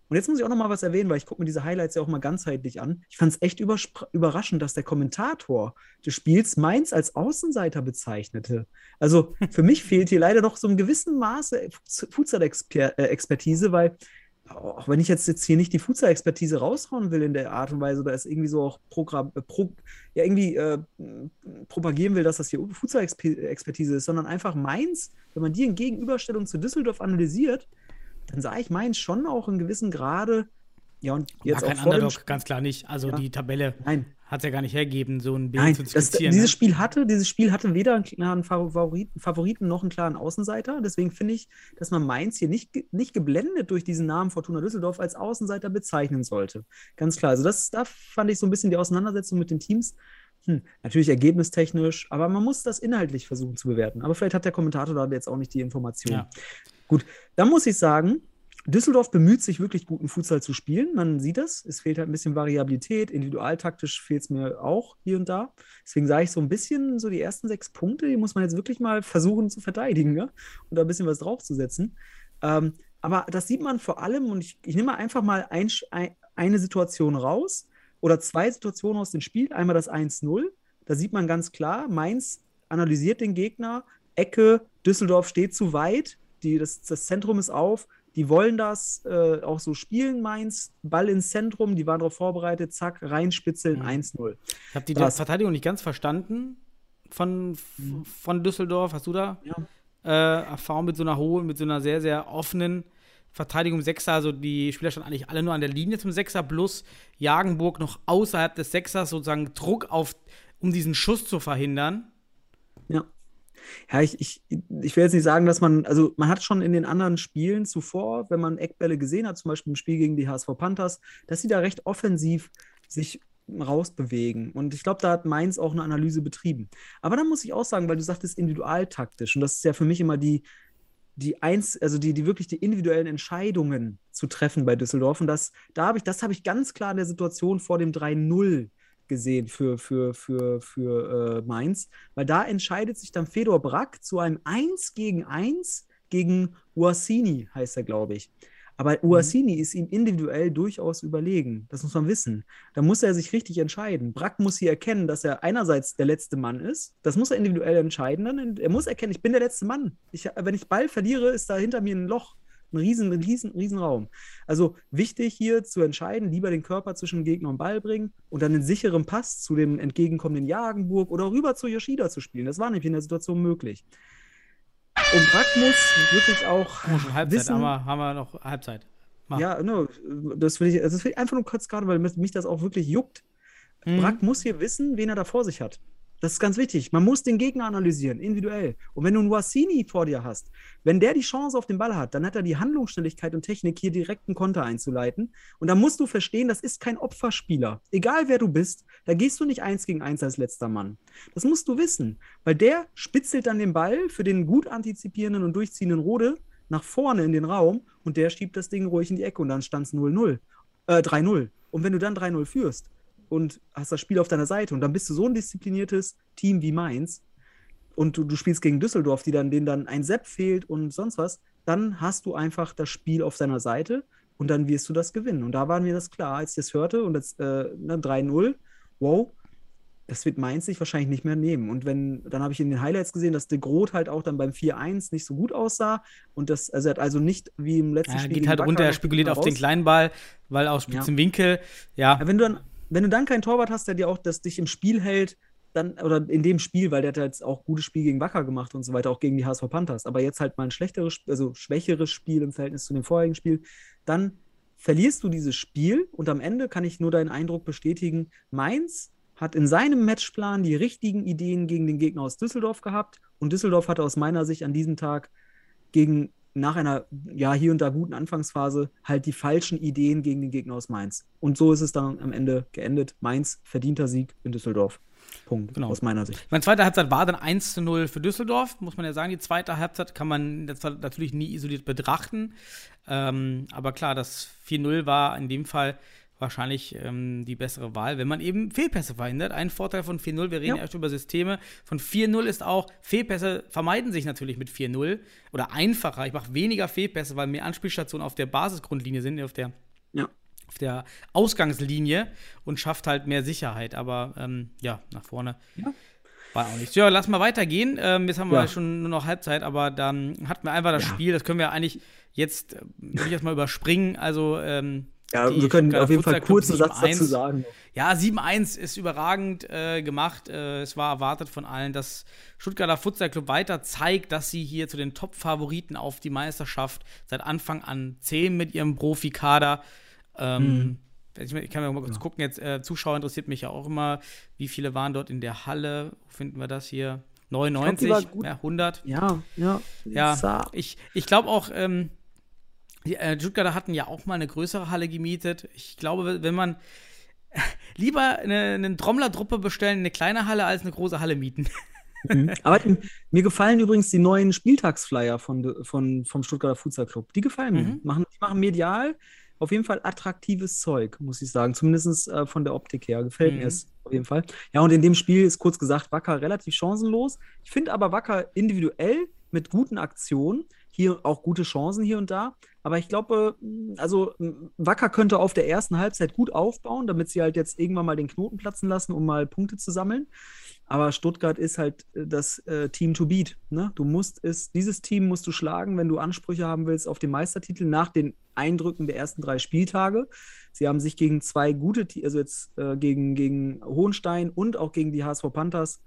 und jetzt muss ich auch noch mal was erwähnen, weil ich gucke mir diese Highlights ja auch mal ganzheitlich an. Ich fand es echt überraschend, dass der Kommentator des Spiels Mainz als Außenseiter bezeichnete. Also für mich fehlt hier leider noch so ein gewissen Maße Futsal-Expertise, weil auch wenn ich jetzt, jetzt hier nicht die Futsal-Expertise raushauen will in der Art und Weise oder es irgendwie so auch Programm, äh, pro, ja, irgendwie äh, propagieren will, dass das hier Futsal-Expertise ist, sondern einfach Mainz, wenn man die in Gegenüberstellung zu Düsseldorf analysiert, dann sah ich Mainz schon auch in gewissem Grade, ja, und jetzt War kein Underdog, ganz klar nicht. Also Ja. die Tabelle Nein, hat es ja gar nicht hergeben, so ein Bild Nein, zu das, skizzieren. dieses ne? Spiel hatte, dieses Spiel hatte weder einen klaren Favoriten, Favoriten noch einen klaren Außenseiter. Deswegen finde ich, dass man Mainz hier nicht, nicht geblendet durch diesen Namen Fortuna Düsseldorf als Außenseiter bezeichnen sollte. Ganz klar. Also das, da fand ich so ein bisschen die Auseinandersetzung mit den Teams. Hm, natürlich ergebnistechnisch, aber man muss das inhaltlich versuchen zu bewerten. Aber vielleicht hat der Kommentator da jetzt auch nicht die Information. Ja. Gut, dann muss ich sagen, Düsseldorf bemüht sich wirklich guten Futsal zu spielen. Man sieht das. Es fehlt halt ein bisschen Variabilität. Individualtaktisch fehlt es mir auch hier und da. Deswegen sage ich so ein bisschen, so die ersten sechs Punkte, die muss man jetzt wirklich mal versuchen zu verteidigen ne? und da ein bisschen was draufzusetzen. Ähm, aber das sieht man vor allem, und ich, ich nehme einfach mal ein, ein, eine Situation raus oder zwei Situationen aus dem Spiel. Einmal das 1-0, da sieht man ganz klar, Mainz analysiert den Gegner, Ecke, Düsseldorf steht zu weit, die, das, das Zentrum ist auf, die wollen das äh, auch so spielen, Mainz, Ball ins Zentrum, die waren darauf vorbereitet, zack, reinspitzeln, Mhm. 1-0. Ich habe die Das- Verteidigung nicht ganz verstanden von, Mhm. von Düsseldorf. Hast du da Ja. äh, Erfahrung mit so einer hohen, mit so einer sehr, sehr offenen Verteidigung Sechser? Also die Spieler standen eigentlich alle nur an der Linie zum Sechser, plus Jagenburg noch außerhalb des Sechsers sozusagen Druck auf, um diesen Schuss zu verhindern. Ja. Ja, ich, ich, ich will jetzt nicht sagen, dass man, also man hat schon in den anderen Spielen zuvor, wenn man Eckbälle gesehen hat, zum Beispiel im Spiel gegen die HSV Panthers, dass sie da recht offensiv sich rausbewegen. Und ich glaube, da hat Mainz auch eine Analyse betrieben. Aber dann muss ich auch sagen, weil du sagtest individualtaktisch, und das ist ja für mich immer die, die eins, also die, die wirklich die individuellen Entscheidungen zu treffen bei Düsseldorf. Und das, da habe ich, das habe ich ganz klar in der Situation vor dem 3-0 gesehen für, für, für, für äh, Mainz, weil da entscheidet sich dann Fedor Brack zu einem 1 gegen 1 gegen Uasini, heißt er, glaube ich. Aber Uasini ist ihm individuell durchaus überlegen. Das muss man wissen. Da muss er sich richtig entscheiden. Brack muss hier erkennen, dass er einerseits der letzte Mann ist. Das muss er individuell entscheiden. Dann, er muss erkennen, ich bin der letzte Mann. Ich, wenn ich Ball verliere, ist da hinter mir ein Loch. Ein riesen, riesen, riesen Raum. Also wichtig hier zu entscheiden, lieber den Körper zwischen Gegner und Ball bringen und dann einen sicheren Pass zu dem entgegenkommenden Jagenburg oder rüber zu Yoshida zu spielen. Das war nämlich in der Situation möglich. Und Brack muss wirklich auch Oh, Halbzeit, wissen, haben wir, haben wir noch Halbzeit. Mach. ja, no, das will ich, also das will ich einfach nur kurz gerade, weil mich mich das auch wirklich juckt. Mhm. Brack muss hier wissen, wen er da vor sich hat. Das ist ganz wichtig. Man muss den Gegner analysieren, individuell. Und wenn du einen Wassini vor dir hast, wenn der die Chance auf den Ball hat, dann hat er die Handlungsschnelligkeit und Technik, hier direkt einen Konter einzuleiten. Und da musst du verstehen, das ist kein Opferspieler. Egal wer du bist, da gehst du nicht eins gegen eins als letzter Mann. Das musst du wissen. Weil der spitzelt dann den Ball für den gut antizipierenden und durchziehenden Rode nach vorne in den Raum und der schiebt das Ding ruhig in die Ecke und dann stand es 0-0. Äh, 3-0. Und wenn du dann 3-0 führst und hast das Spiel auf deiner Seite und dann bist du so ein diszipliniertes Team wie Mainz und du, du spielst gegen Düsseldorf, die dann, denen dann ein Sepp fehlt und sonst was, dann hast du einfach das Spiel auf deiner Seite und dann wirst du das gewinnen. Und da war mir das klar, als ich das hörte und das äh, ne, 3-0, wow, das wird Mainz sich wahrscheinlich nicht mehr nehmen. Und wenn, dann habe ich in den Highlights gesehen, dass De Groot halt auch dann beim 4-1 nicht so gut aussah. Und das, also er hat also nicht wie im letzten Er Spiel. geht gegen halt runter, er spekuliert auf den kleinen Ball, weil aus spitzem Winkel, ja. Ja, wenn du dann, wenn du dann keinen Torwart hast, der dir auch das dich im Spiel hält, dann, oder in dem Spiel, weil der hat jetzt auch gutes Spiel gegen Wacker gemacht und so weiter, auch gegen die HSV Panthers, aber jetzt halt mal ein schlechteres, also schwächeres Spiel im Verhältnis zu dem vorherigen Spiel, dann verlierst du dieses Spiel und am Ende kann ich nur deinen Eindruck bestätigen, Mainz hat in seinem Matchplan die richtigen Ideen gegen den Gegner aus Düsseldorf gehabt und Düsseldorf hatte aus meiner Sicht an diesem Tag gegen nach einer ja hier und da guten Anfangsphase halt die falschen Ideen gegen den Gegner aus Mainz. Und so ist es dann am Ende geendet. Mainz verdienter Sieg in Düsseldorf. Punkt. Genau. Aus meiner Sicht. Meine zweite Halbzeit war dann 1 zu 0 für Düsseldorf, muss man ja sagen. Die zweite Halbzeit kann man natürlich nie isoliert betrachten. Ähm, aber klar, das 4-0 war in dem Fall wahrscheinlich ähm, die bessere Wahl, wenn man eben Fehlpässe verhindert. Ein Vorteil von 4-0, wir reden Ja. erst über Systeme. Von 4-0 ist auch, Fehlpässe vermeiden sich natürlich mit 4-0 oder einfacher. Ich mache weniger Fehlpässe, weil mehr Anspielstationen auf der Basisgrundlinie sind, auf der Ja. auf der Ausgangslinie und schafft halt mehr Sicherheit. Aber ähm, ja, nach vorne Ja. war auch nichts. Ja, lass mal weitergehen. Ähm, jetzt haben wir Ja. schon nur noch Halbzeit, aber dann hatten wir einfach das Ja. Spiel. Das können wir eigentlich jetzt, äh, will ich jetzt mal überspringen. Also, ähm, Ja, die wir können auf jeden Fall Futsal Club kurz einen Satz 7-1. dazu sagen. Ja, 7-1 ist überragend äh, gemacht. Äh, es war erwartet von allen, dass Stuttgarter Futsal Club weiter zeigt, dass sie hier zu den Top-Favoriten auf die Meisterschaft seit Anfang an zählen mit ihrem Profikader. Ähm, ich, ich kann mal kurz gucken, jetzt äh, Zuschauer interessiert mich ja auch immer, wie viele waren dort in der Halle? Wo finden wir das hier? 99, war gut. ja, 100. Ja, ja. Ja, ich, ich glaube auch, ähm, die äh, Stuttgarter hatten ja auch mal eine größere Halle gemietet. Ich glaube, wenn man lieber eine, eine Trommlertruppe bestellen, eine kleine Halle als eine große Halle mieten. Mhm. Aber mir gefallen übrigens die neuen Spieltagsflyer von, von, vom Stuttgarter Futsal Club. Die gefallen mir. Mhm. Machen, die machen medial auf jeden Fall attraktives Zeug, muss ich sagen. Zumindest äh, von der Optik her. Gefällt Mhm. mir es auf jeden Fall. Ja, und in dem Spiel ist kurz gesagt Wacker relativ chancenlos. Ich finde aber Wacker individuell mit guten Aktionen. Hier auch gute Chancen hier und da. Aber ich glaube, äh, also Wacker könnte auf der ersten Halbzeit gut aufbauen, damit sie halt jetzt irgendwann mal den Knoten platzen lassen, um mal Punkte zu sammeln. Aber Stuttgart ist halt äh, das äh, Team to beat. Ne? Du musst es, dieses Team musst du schlagen, wenn du Ansprüche haben willst auf den Meistertitel nach den Eindrücken der ersten drei Spieltage. Sie haben sich gegen zwei gute, also jetzt äh, gegen, gegen Hohenstein und auch gegen die HSV Panthers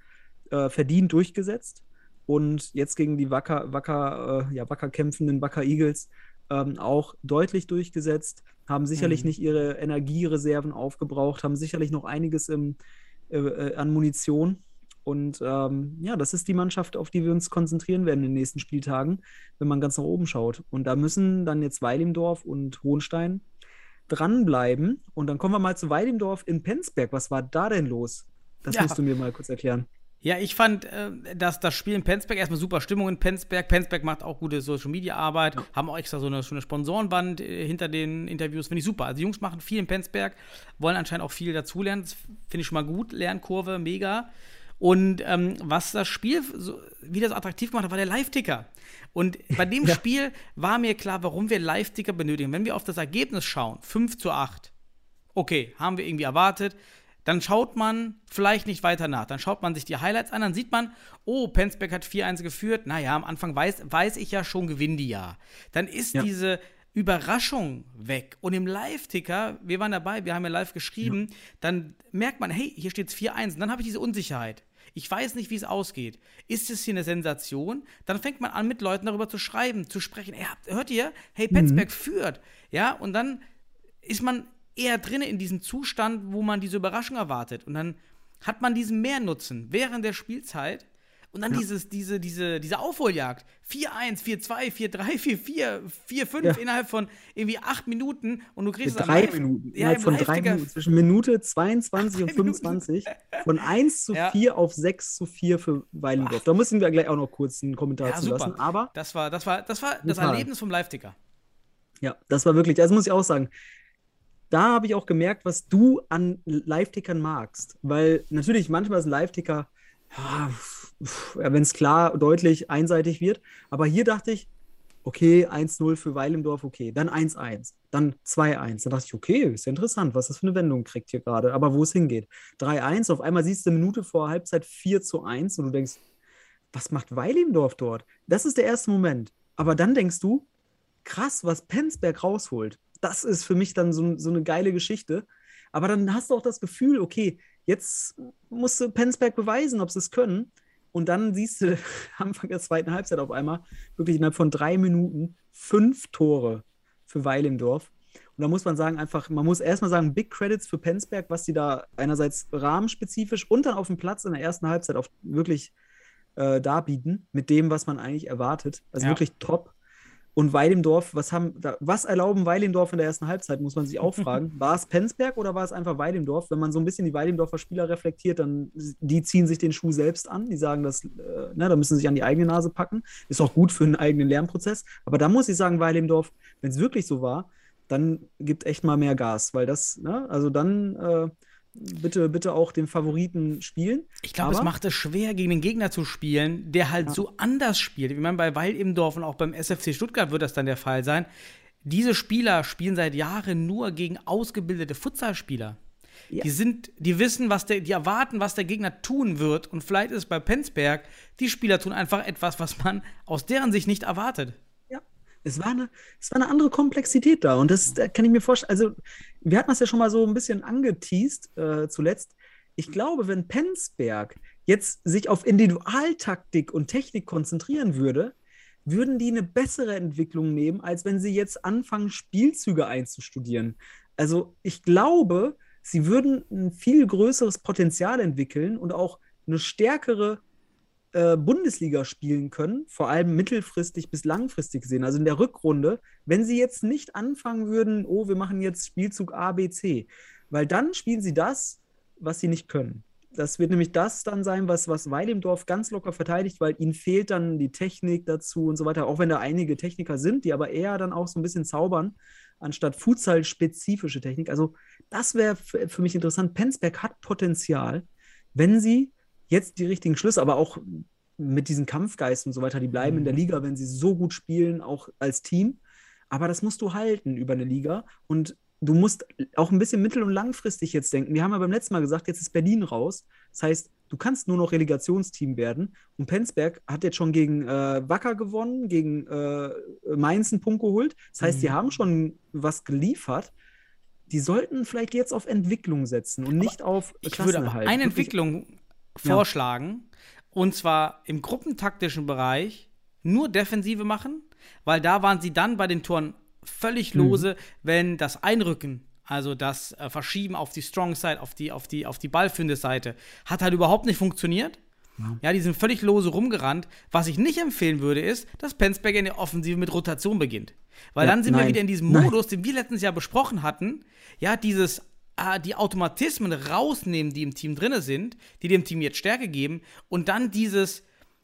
äh, verdient durchgesetzt. Und jetzt gegen die Wacker, Wacker, äh, ja, Wacker kämpfenden Wacker Eagles ähm, auch deutlich durchgesetzt, haben sicherlich mhm. nicht ihre Energiereserven aufgebraucht, haben sicherlich noch einiges im, äh, äh, an Munition. Und ähm, ja, das ist die Mannschaft, auf die wir uns konzentrieren werden in den nächsten Spieltagen, wenn man ganz nach oben schaut. Und da müssen dann jetzt Weilimdorf und Hohenstein dranbleiben. Und dann kommen wir mal zu Weilimdorf in Penzberg. Was war da denn los? Das ja. musst du mir mal kurz erklären. Ja, ich fand, äh, dass das Spiel in Penzberg erstmal super Stimmung in Penzberg. Penzberg macht auch gute Social Media Arbeit, ja. haben auch extra so eine, so eine Sponsorenband äh, hinter den Interviews. Finde ich super. Also, die Jungs machen viel in Penzberg, wollen anscheinend auch viel dazulernen. Das finde ich schon mal gut. Lernkurve, mega. Und ähm, was das Spiel so, wieder so attraktiv gemacht hat, war der Live-Ticker. Und bei dem ja. Spiel war mir klar, warum wir Live-Ticker benötigen. Wenn wir auf das Ergebnis schauen, 5 zu 8, okay, haben wir irgendwie erwartet dann schaut man vielleicht nicht weiter nach. Dann schaut man sich die Highlights an, dann sieht man, oh, Penzberg hat 4-1 geführt. Naja, am Anfang weiß, weiß ich ja schon, gewinnen die ja. Dann ist ja. diese Überraschung weg. Und im Live-Ticker, wir waren dabei, wir haben ja live geschrieben, ja. dann merkt man, hey, hier steht es 4-1. Und dann habe ich diese Unsicherheit. Ich weiß nicht, wie es ausgeht. Ist es hier eine Sensation? Dann fängt man an, mit Leuten darüber zu schreiben, zu sprechen. Ey, hört ihr? Hey, Penzberg mhm. führt. Ja, und dann ist man eher drin in diesem Zustand, wo man diese Überraschung erwartet. Und dann hat man diesen Mehrnutzen während der Spielzeit. Und dann ja. dieses, diese, diese, diese Aufholjagd. 4-1, 4-2, 4-3, 4-4, 4-5 ja. innerhalb von irgendwie acht Minuten und du kriegst es drei Minuten. Ja, innerhalb von drei Minuten. Zwischen Minute 22 und 25. Von 1 zu ja. 4 auf 6 zu 4 für Weilendorf. Da müssen wir gleich auch noch kurz einen Kommentar ja, zu super. lassen. Aber das war das, war, das, war das Erlebnis vom Live-Ticker. Ja, das war wirklich, das muss ich auch sagen da habe ich auch gemerkt, was du an Live-Tickern magst. Weil natürlich manchmal ist ein Live-Ticker, ja, wenn es klar deutlich einseitig wird. Aber hier dachte ich, okay, 1-0 für Weil im Dorf, okay. Dann 1-1, dann 2-1. Dann dachte ich, okay, ist ja interessant, was das für eine Wendung kriegt hier gerade. Aber wo es hingeht. 3-1, auf einmal siehst du eine Minute vor Halbzeit 4 zu 1 und du denkst, was macht Weil im Dorf dort? Das ist der erste Moment. Aber dann denkst du, krass, was Penzberg rausholt das ist für mich dann so, so eine geile Geschichte. Aber dann hast du auch das Gefühl, okay, jetzt musst du Penzberg beweisen, ob sie es können. Und dann siehst du Anfang der zweiten Halbzeit auf einmal wirklich innerhalb von drei Minuten fünf Tore für Weil im Dorf. Und da muss man sagen, einfach, man muss erstmal sagen, Big Credits für Penzberg, was die da einerseits rahmenspezifisch und dann auf dem Platz in der ersten Halbzeit auch wirklich äh, darbieten, mit dem, was man eigentlich erwartet. Also ja. wirklich top. Und Weilendorf, was haben, was erlauben Weilendorf in der ersten Halbzeit, muss man sich auch fragen. War es Penzberg oder war es einfach Weilendorf? Wenn man so ein bisschen die Weilendorfer Spieler reflektiert, dann die ziehen sich den Schuh selbst an. Die sagen, dass, äh, ne, da müssen sie sich an die eigene Nase packen. Ist auch gut für einen eigenen Lernprozess. Aber da muss ich sagen, Weilendorf, wenn es wirklich so war, dann gibt echt mal mehr Gas, weil das, ne, also dann äh, bitte, bitte auch den Favoriten spielen. Ich glaube, es macht es schwer, gegen den Gegner zu spielen, der halt ja. so anders spielt. Ich meine, bei Weil im Dorf und auch beim SFC Stuttgart wird das dann der Fall sein. Diese Spieler spielen seit Jahren nur gegen ausgebildete Futsalspieler. Ja. Die sind, die wissen, was der, die erwarten, was der Gegner tun wird. Und vielleicht ist es bei Penzberg, die Spieler tun einfach etwas, was man aus deren Sicht nicht erwartet. Es war, eine, es war eine andere Komplexität da. Und das da kann ich mir vorstellen. Also, wir hatten das ja schon mal so ein bisschen angeteased äh, zuletzt. Ich glaube, wenn Penzberg jetzt sich auf Individualtaktik und Technik konzentrieren würde, würden die eine bessere Entwicklung nehmen, als wenn sie jetzt anfangen, Spielzüge einzustudieren. Also, ich glaube, sie würden ein viel größeres Potenzial entwickeln und auch eine stärkere äh, Bundesliga spielen können, vor allem mittelfristig bis langfristig gesehen, also in der Rückrunde, wenn sie jetzt nicht anfangen würden, oh, wir machen jetzt Spielzug A, B, C, weil dann spielen sie das, was sie nicht können. Das wird nämlich das dann sein, was, was Weidemdorf ganz locker verteidigt, weil ihnen fehlt dann die Technik dazu und so weiter, auch wenn da einige Techniker sind, die aber eher dann auch so ein bisschen zaubern, anstatt Futsal-spezifische Technik. Also das wäre für mich interessant. Penzberg hat Potenzial, wenn sie jetzt die richtigen Schlüsse, aber auch mit diesem Kampfgeist und so weiter, die bleiben in der Liga, wenn sie so gut spielen, auch als Team. Aber das musst du halten über eine Liga. Und du musst auch ein bisschen mittel- und langfristig jetzt denken. Wir haben ja beim letzten Mal gesagt, jetzt ist Berlin raus. Das heißt, du kannst nur noch Relegationsteam werden. Und Penzberg hat jetzt schon gegen äh, Wacker gewonnen, gegen äh, Mainz einen Punkt geholt. Das heißt, die haben schon was geliefert. Die sollten vielleicht jetzt auf Entwicklung setzen und nicht auf Ich würde aber eine Entwicklung vorschlagen, und zwar im gruppentaktischen Bereich nur Defensive machen, weil da waren sie dann bei den Toren völlig Mhm. lose, wenn das Einrücken, also das äh, Verschieben auf die Strong Side, auf die, auf die, auf die ballführende Seite, hat halt überhaupt nicht funktioniert. Ja. die sind völlig lose rumgerannt. Was ich nicht empfehlen würde, ist, dass Penzberger in der Offensive mit Rotation beginnt. Weil Ja, dann sind wir nein. wieder in diesem Nein. Modus, den wir letztens ja besprochen hatten. Ja, dieses, äh, die Automatismen rausnehmen, die im Team drinne sind, die dem Team jetzt Stärke geben und dann dieses,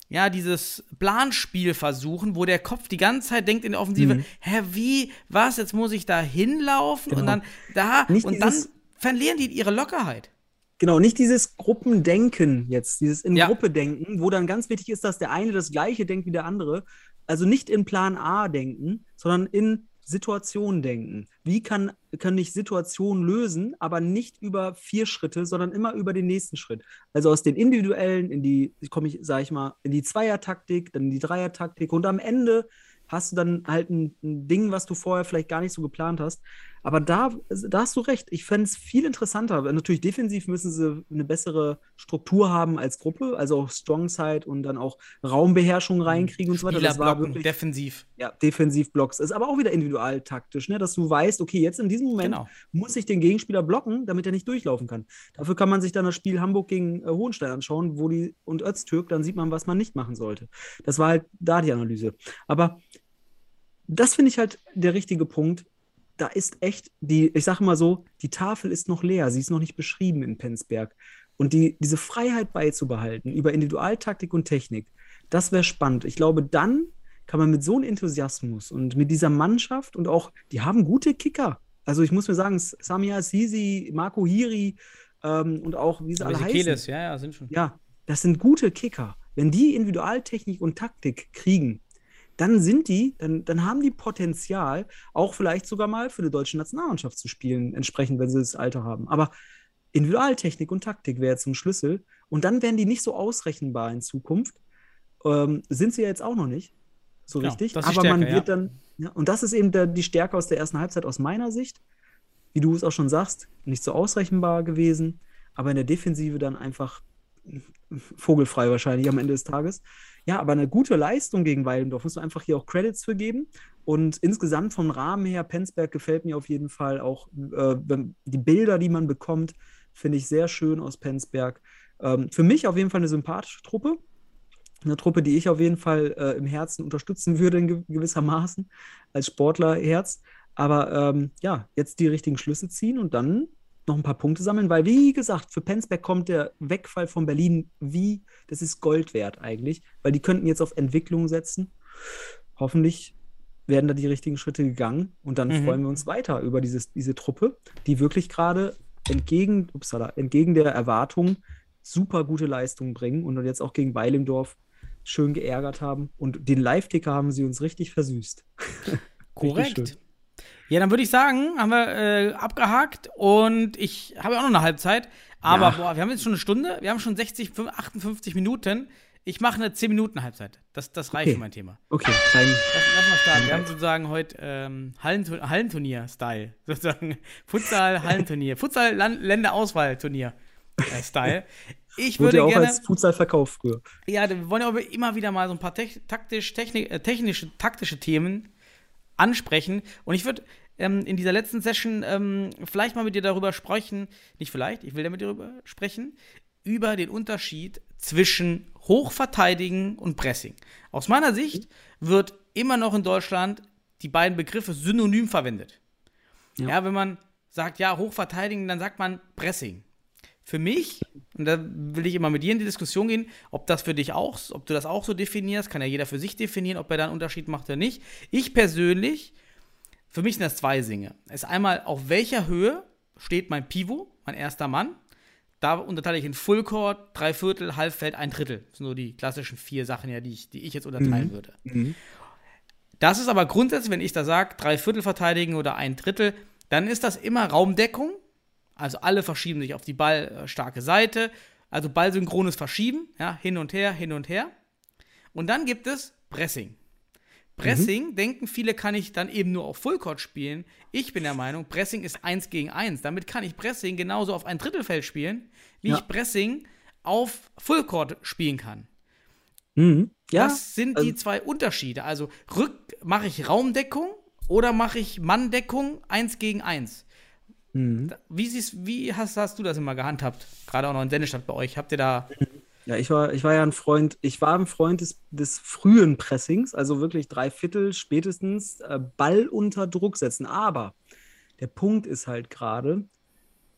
ja, dieses Planspiel versuchen, wo der Kopf die ganze Zeit denkt in der Offensive, hä, wie, was, jetzt muss ich da hinlaufen und Mhm. Genau. dann da Nicht und dann verlieren die ihre Lockerheit. Genau, nicht dieses Gruppendenken jetzt, dieses in Ja. Gruppe denken, wo dann ganz wichtig ist, dass der eine das gleiche denkt wie der andere. Also nicht in Plan A denken, sondern in Situation denken. Wie kann, kann ich Situationen lösen, aber nicht über vier Schritte, sondern immer über den nächsten Schritt. Also aus den individuellen in die, komme ich, sag ich mal, in die Zweiertaktik, dann in die Dreiertaktik und am Ende hast du dann halt ein, ein Ding, was du vorher vielleicht gar nicht so geplant hast. Aber da, da hast du recht. Ich fände es viel interessanter. Natürlich defensiv müssen sie eine bessere Struktur haben als Gruppe, also auch Strong Side und dann auch Raumbeherrschung reinkriegen und so weiter. Das war wirklich defensiv. ja, Defensivblocks. Ist aber auch wieder individual taktisch, ne? dass du weißt, okay, jetzt in diesem Moment Genau. muss ich den Gegenspieler blocken, damit er nicht durchlaufen kann. Dafür kann man sich dann das Spiel Hamburg gegen äh, Hohenstein anschauen, wo die und Öztürk, dann sieht man, was man nicht machen sollte. Das war halt da die Analyse. Aber das finde ich halt der richtige Punkt. Da ist echt die, ich sage mal so, die Tafel ist noch leer, sie ist noch nicht beschrieben in Penzberg. Und die, diese Freiheit beizubehalten über Individualtaktik und Technik, das wäre spannend. Ich glaube, dann kann man mit so einem Enthusiasmus und mit dieser Mannschaft und auch, die haben gute Kicker. Also ich muss mir sagen, Samia Sisi, Marco Hiri ähm, und auch, wie sie alle heißen. Keles, ja, ja, sind schon. Ja, das sind gute Kicker. Wenn die Individualtechnik und Taktik kriegen, dann sind die, dann, dann haben die Potenzial, auch vielleicht sogar mal für die deutsche Nationalmannschaft zu spielen, entsprechend, wenn sie das Alter haben. Aber Individualtechnik und Taktik wäre jetzt ein Schlüssel. Und dann wären die nicht so ausrechenbar in Zukunft. Ähm, sind sie ja jetzt auch noch nicht. So Genau, richtig. Aber man Stärke, wird ja. dann, ja, und das ist eben der, die Stärke aus der ersten Halbzeit aus meiner Sicht. Wie du es auch schon sagst, nicht so ausrechenbar gewesen, aber in der Defensive dann einfach vogelfrei wahrscheinlich am Ende des Tages. Ja, aber eine gute Leistung gegen Weilendorf muss man einfach hier auch Credits für geben. Und insgesamt vom Rahmen her, Penzberg gefällt mir auf jeden Fall auch äh, die Bilder, die man bekommt, finde ich sehr schön aus Penzberg. Ähm, für mich auf jeden Fall eine sympathische Truppe. Eine Truppe, die ich auf jeden Fall äh, im Herzen unterstützen würde, in ge gewissermaßen, als Sportlerherz. Aber ähm, ja, jetzt die richtigen Schlüsse ziehen und dann noch ein paar Punkte sammeln, weil, wie gesagt, für Penzberg kommt der Wegfall von Berlin wie, das ist Gold wert eigentlich, weil die könnten jetzt auf Entwicklung setzen. Hoffentlich werden da die richtigen Schritte gegangen und dann Mhm. freuen wir uns weiter über dieses, diese Truppe, die wirklich gerade entgegen, upsala, entgegen der Erwartungen super gute Leistungen bringen und jetzt auch gegen Weilendorf schön geärgert haben. Und den Live-Ticker haben sie uns richtig versüßt. Korrekt. schön. Ja, dann würde ich sagen, haben wir äh, abgehakt und ich habe auch noch eine Halbzeit. Aber Ja. boah, wir haben jetzt schon eine Stunde, wir haben schon 60, 58 Minuten. Ich mache eine 10 Minuten Halbzeit. Das, das reicht Okay. für mein Thema. Okay, klein, Lass, lass mal starten. Wir haben sozusagen heute ähm, Hallentu- Hallenturnier-Style. Sozusagen Futsal-Hallenturnier. Futsal-Länderauswahl-Turnier-Style. Ich wurde würde ja auch gerne. als Futsal verkauft früher. Ja, wir wollen aber immer wieder mal so ein paar taktisch, techni äh, technische, taktische Themen ansprechen. Und ich würde ähm, in dieser letzten Session ähm, vielleicht mal mit dir darüber sprechen, nicht vielleicht, ich will da mit dir darüber sprechen, über den Unterschied zwischen Hochverteidigen und Pressing. Aus meiner Sicht wird immer noch in Deutschland die beiden Begriffe synonym verwendet. Ja. Ja, wenn man sagt, ja, Hochverteidigen, dann sagt man Pressing. Für mich, und da will ich immer mit dir in die Diskussion gehen, ob das für dich auch, ob du das auch so definierst, kann ja jeder für sich definieren, ob er da einen Unterschied macht oder nicht. Ich persönlich, für mich sind das zwei Dinge. Es ist einmal, auf welcher Höhe steht mein Pivot, mein erster Mann. da unterteile ich in Full Court, Dreiviertel, Halbfeld, ein Drittel. Das sind so die klassischen vier Sachen, ja, die ich, die ich jetzt unterteilen Mhm. würde. Mhm. Das ist aber grundsätzlich, wenn ich da sage, drei Viertel verteidigen oder ein Drittel, dann ist das immer Raumdeckung. Also alle verschieben sich auf die ballstarke Seite. Also ballsynchrones Verschieben, ja, hin und her, hin und her. Und dann gibt es Pressing. Pressing, denken viele, kann ich dann eben nur auf Fullcourt spielen. Ich bin der Meinung, Pressing ist 1 gegen 1. Damit kann ich Pressing genauso auf ein Drittelfeld spielen, wie Ja. ich Pressing auf Fullcourt spielen kann. Mhm. Ja, Das sind also- die zwei Unterschiede. Also rück mache ich Raumdeckung oder mache ich Manndeckung 1 gegen 1. Mhm. Wie, siehst, wie hast, hast du das immer gehandhabt? Gerade auch noch in Sendestadt bei euch. Habt ihr da. Ja, ich war, ich war ja ein Freund, ich war ein Freund des, des frühen Pressings, also wirklich drei Viertel spätestens äh, Ball unter Druck setzen. Aber der Punkt ist halt gerade,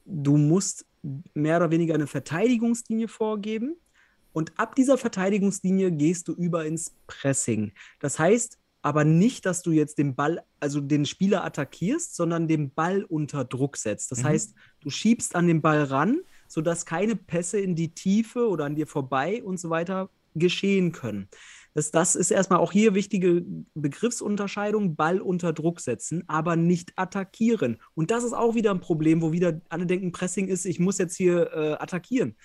du musst mehr oder weniger eine Verteidigungslinie vorgeben und ab dieser Verteidigungslinie gehst du über ins Pressing. Das heißt aber nicht, dass du jetzt den Ball, also den Spieler attackierst, sondern den Ball unter Druck setzt. Das Mhm. heißt, du schiebst an den Ball ran, sodass keine Pässe in die Tiefe oder an dir vorbei und so weiter geschehen können. Das, das ist erstmal auch hier wichtige Begriffsunterscheidung, Ball unter Druck setzen, aber nicht attackieren. Und das ist auch wieder ein Problem, wo wieder alle denken, Pressing ist, ich muss jetzt hier äh, attackieren.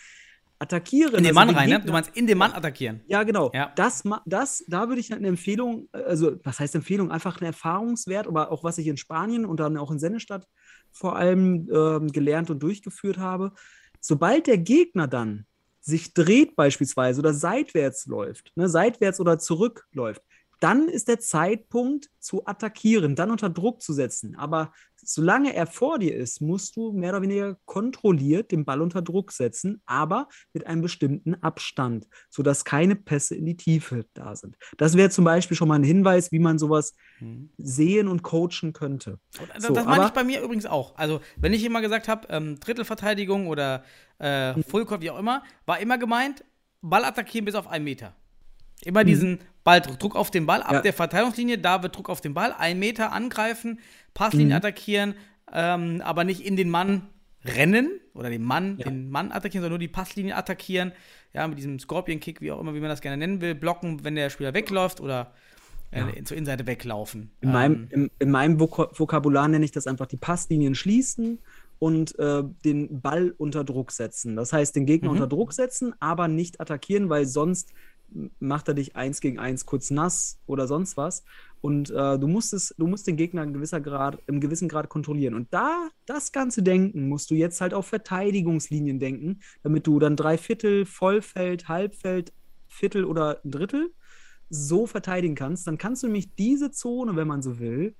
Attackieren. In den also Mann den rein, ne? Du meinst in den Mann attackieren. ja, genau. Ja. Das, das, da würde ich eine Empfehlung, also was heißt Empfehlung? Einfach ein Erfahrungswert, aber auch was ich in Spanien und dann auch in Sennestadt vor allem ähm, gelernt und durchgeführt habe. Sobald der Gegner dann sich dreht beispielsweise oder seitwärts läuft, ne, seitwärts oder zurückläuft, dann ist der Zeitpunkt zu attackieren, dann unter Druck zu setzen. Aber solange er vor dir ist, musst du mehr oder weniger kontrolliert den Ball unter Druck setzen, aber mit einem bestimmten Abstand, sodass keine Pässe in die Tiefe da sind. Das wäre zum Beispiel schon mal ein Hinweis, wie man sowas sehen und coachen könnte. Das, So, das meine ich bei mir übrigens auch. Also, wenn ich immer gesagt habe, ähm, Drittelverteidigung oder äh, Fullcourt, wie auch immer, war immer gemeint, Ball attackieren bis auf einen Meter. Immer diesen Ball, Druck auf den Ball, ab Mhm. Ja. der Verteidigungslinie, da wird Druck auf den Ball, ein Meter angreifen, Passlinie Mhm. attackieren, ähm, aber nicht in den Mann rennen oder den Mann, den Mann attackieren, sondern nur die Passlinie attackieren. Ja, mit diesem Scorpion-Kick, wie auch immer, wie man das gerne nennen will, blocken, wenn der Spieler wegläuft oder äh, zur Innenseite weglaufen. In Ähm, meinem, im, in meinem Vok Vokabular nenne ich das einfach die Passlinien schließen und äh, den Ball unter Druck setzen. Das heißt, den Gegner Mhm. unter Druck setzen, aber nicht attackieren, weil sonst macht er dich eins gegen eins kurz nass oder sonst was. Und äh, du, musst es, du musst den Gegner in gewisser Grad, im gewissen Grad kontrollieren. Und da das ganze Denken musst du jetzt halt auf Verteidigungslinien denken, damit du dann drei Viertel, Vollfeld, Halbfeld, Viertel oder Drittel so verteidigen kannst, dann kannst du nämlich diese Zone, wenn man so will,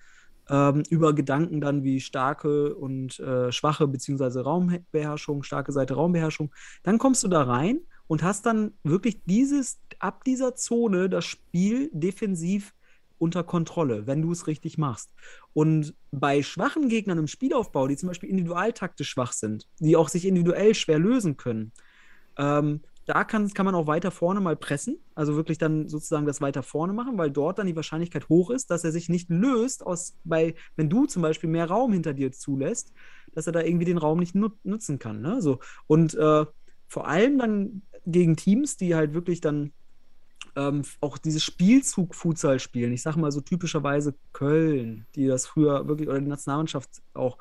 ähm, über Gedanken dann wie starke und äh, schwache beziehungsweise Raumbeherrschung, starke Seite Raumbeherrschung, dann kommst du da rein und hast dann wirklich dieses, ab dieser Zone das Spiel defensiv unter Kontrolle, wenn du es richtig machst. Und bei schwachen Gegnern im Spielaufbau, die zum Beispiel individualtaktisch schwach sind, die auch sich individuell schwer lösen können, ähm, da kann, kann man auch weiter vorne mal pressen, also wirklich dann sozusagen das weiter vorne machen, weil dort dann die Wahrscheinlichkeit hoch ist, dass er sich nicht löst, aus, bei, wenn du zum Beispiel mehr Raum hinter dir zulässt, dass er da irgendwie den Raum nicht nut nutzen kann. Ne? So. Und äh, vor allem dann gegen Teams, die halt wirklich dann ähm, auch dieses Spielzug-Futsal spielen. Ich sage mal so typischerweise Köln, die das früher wirklich, oder die Nationalmannschaft auch.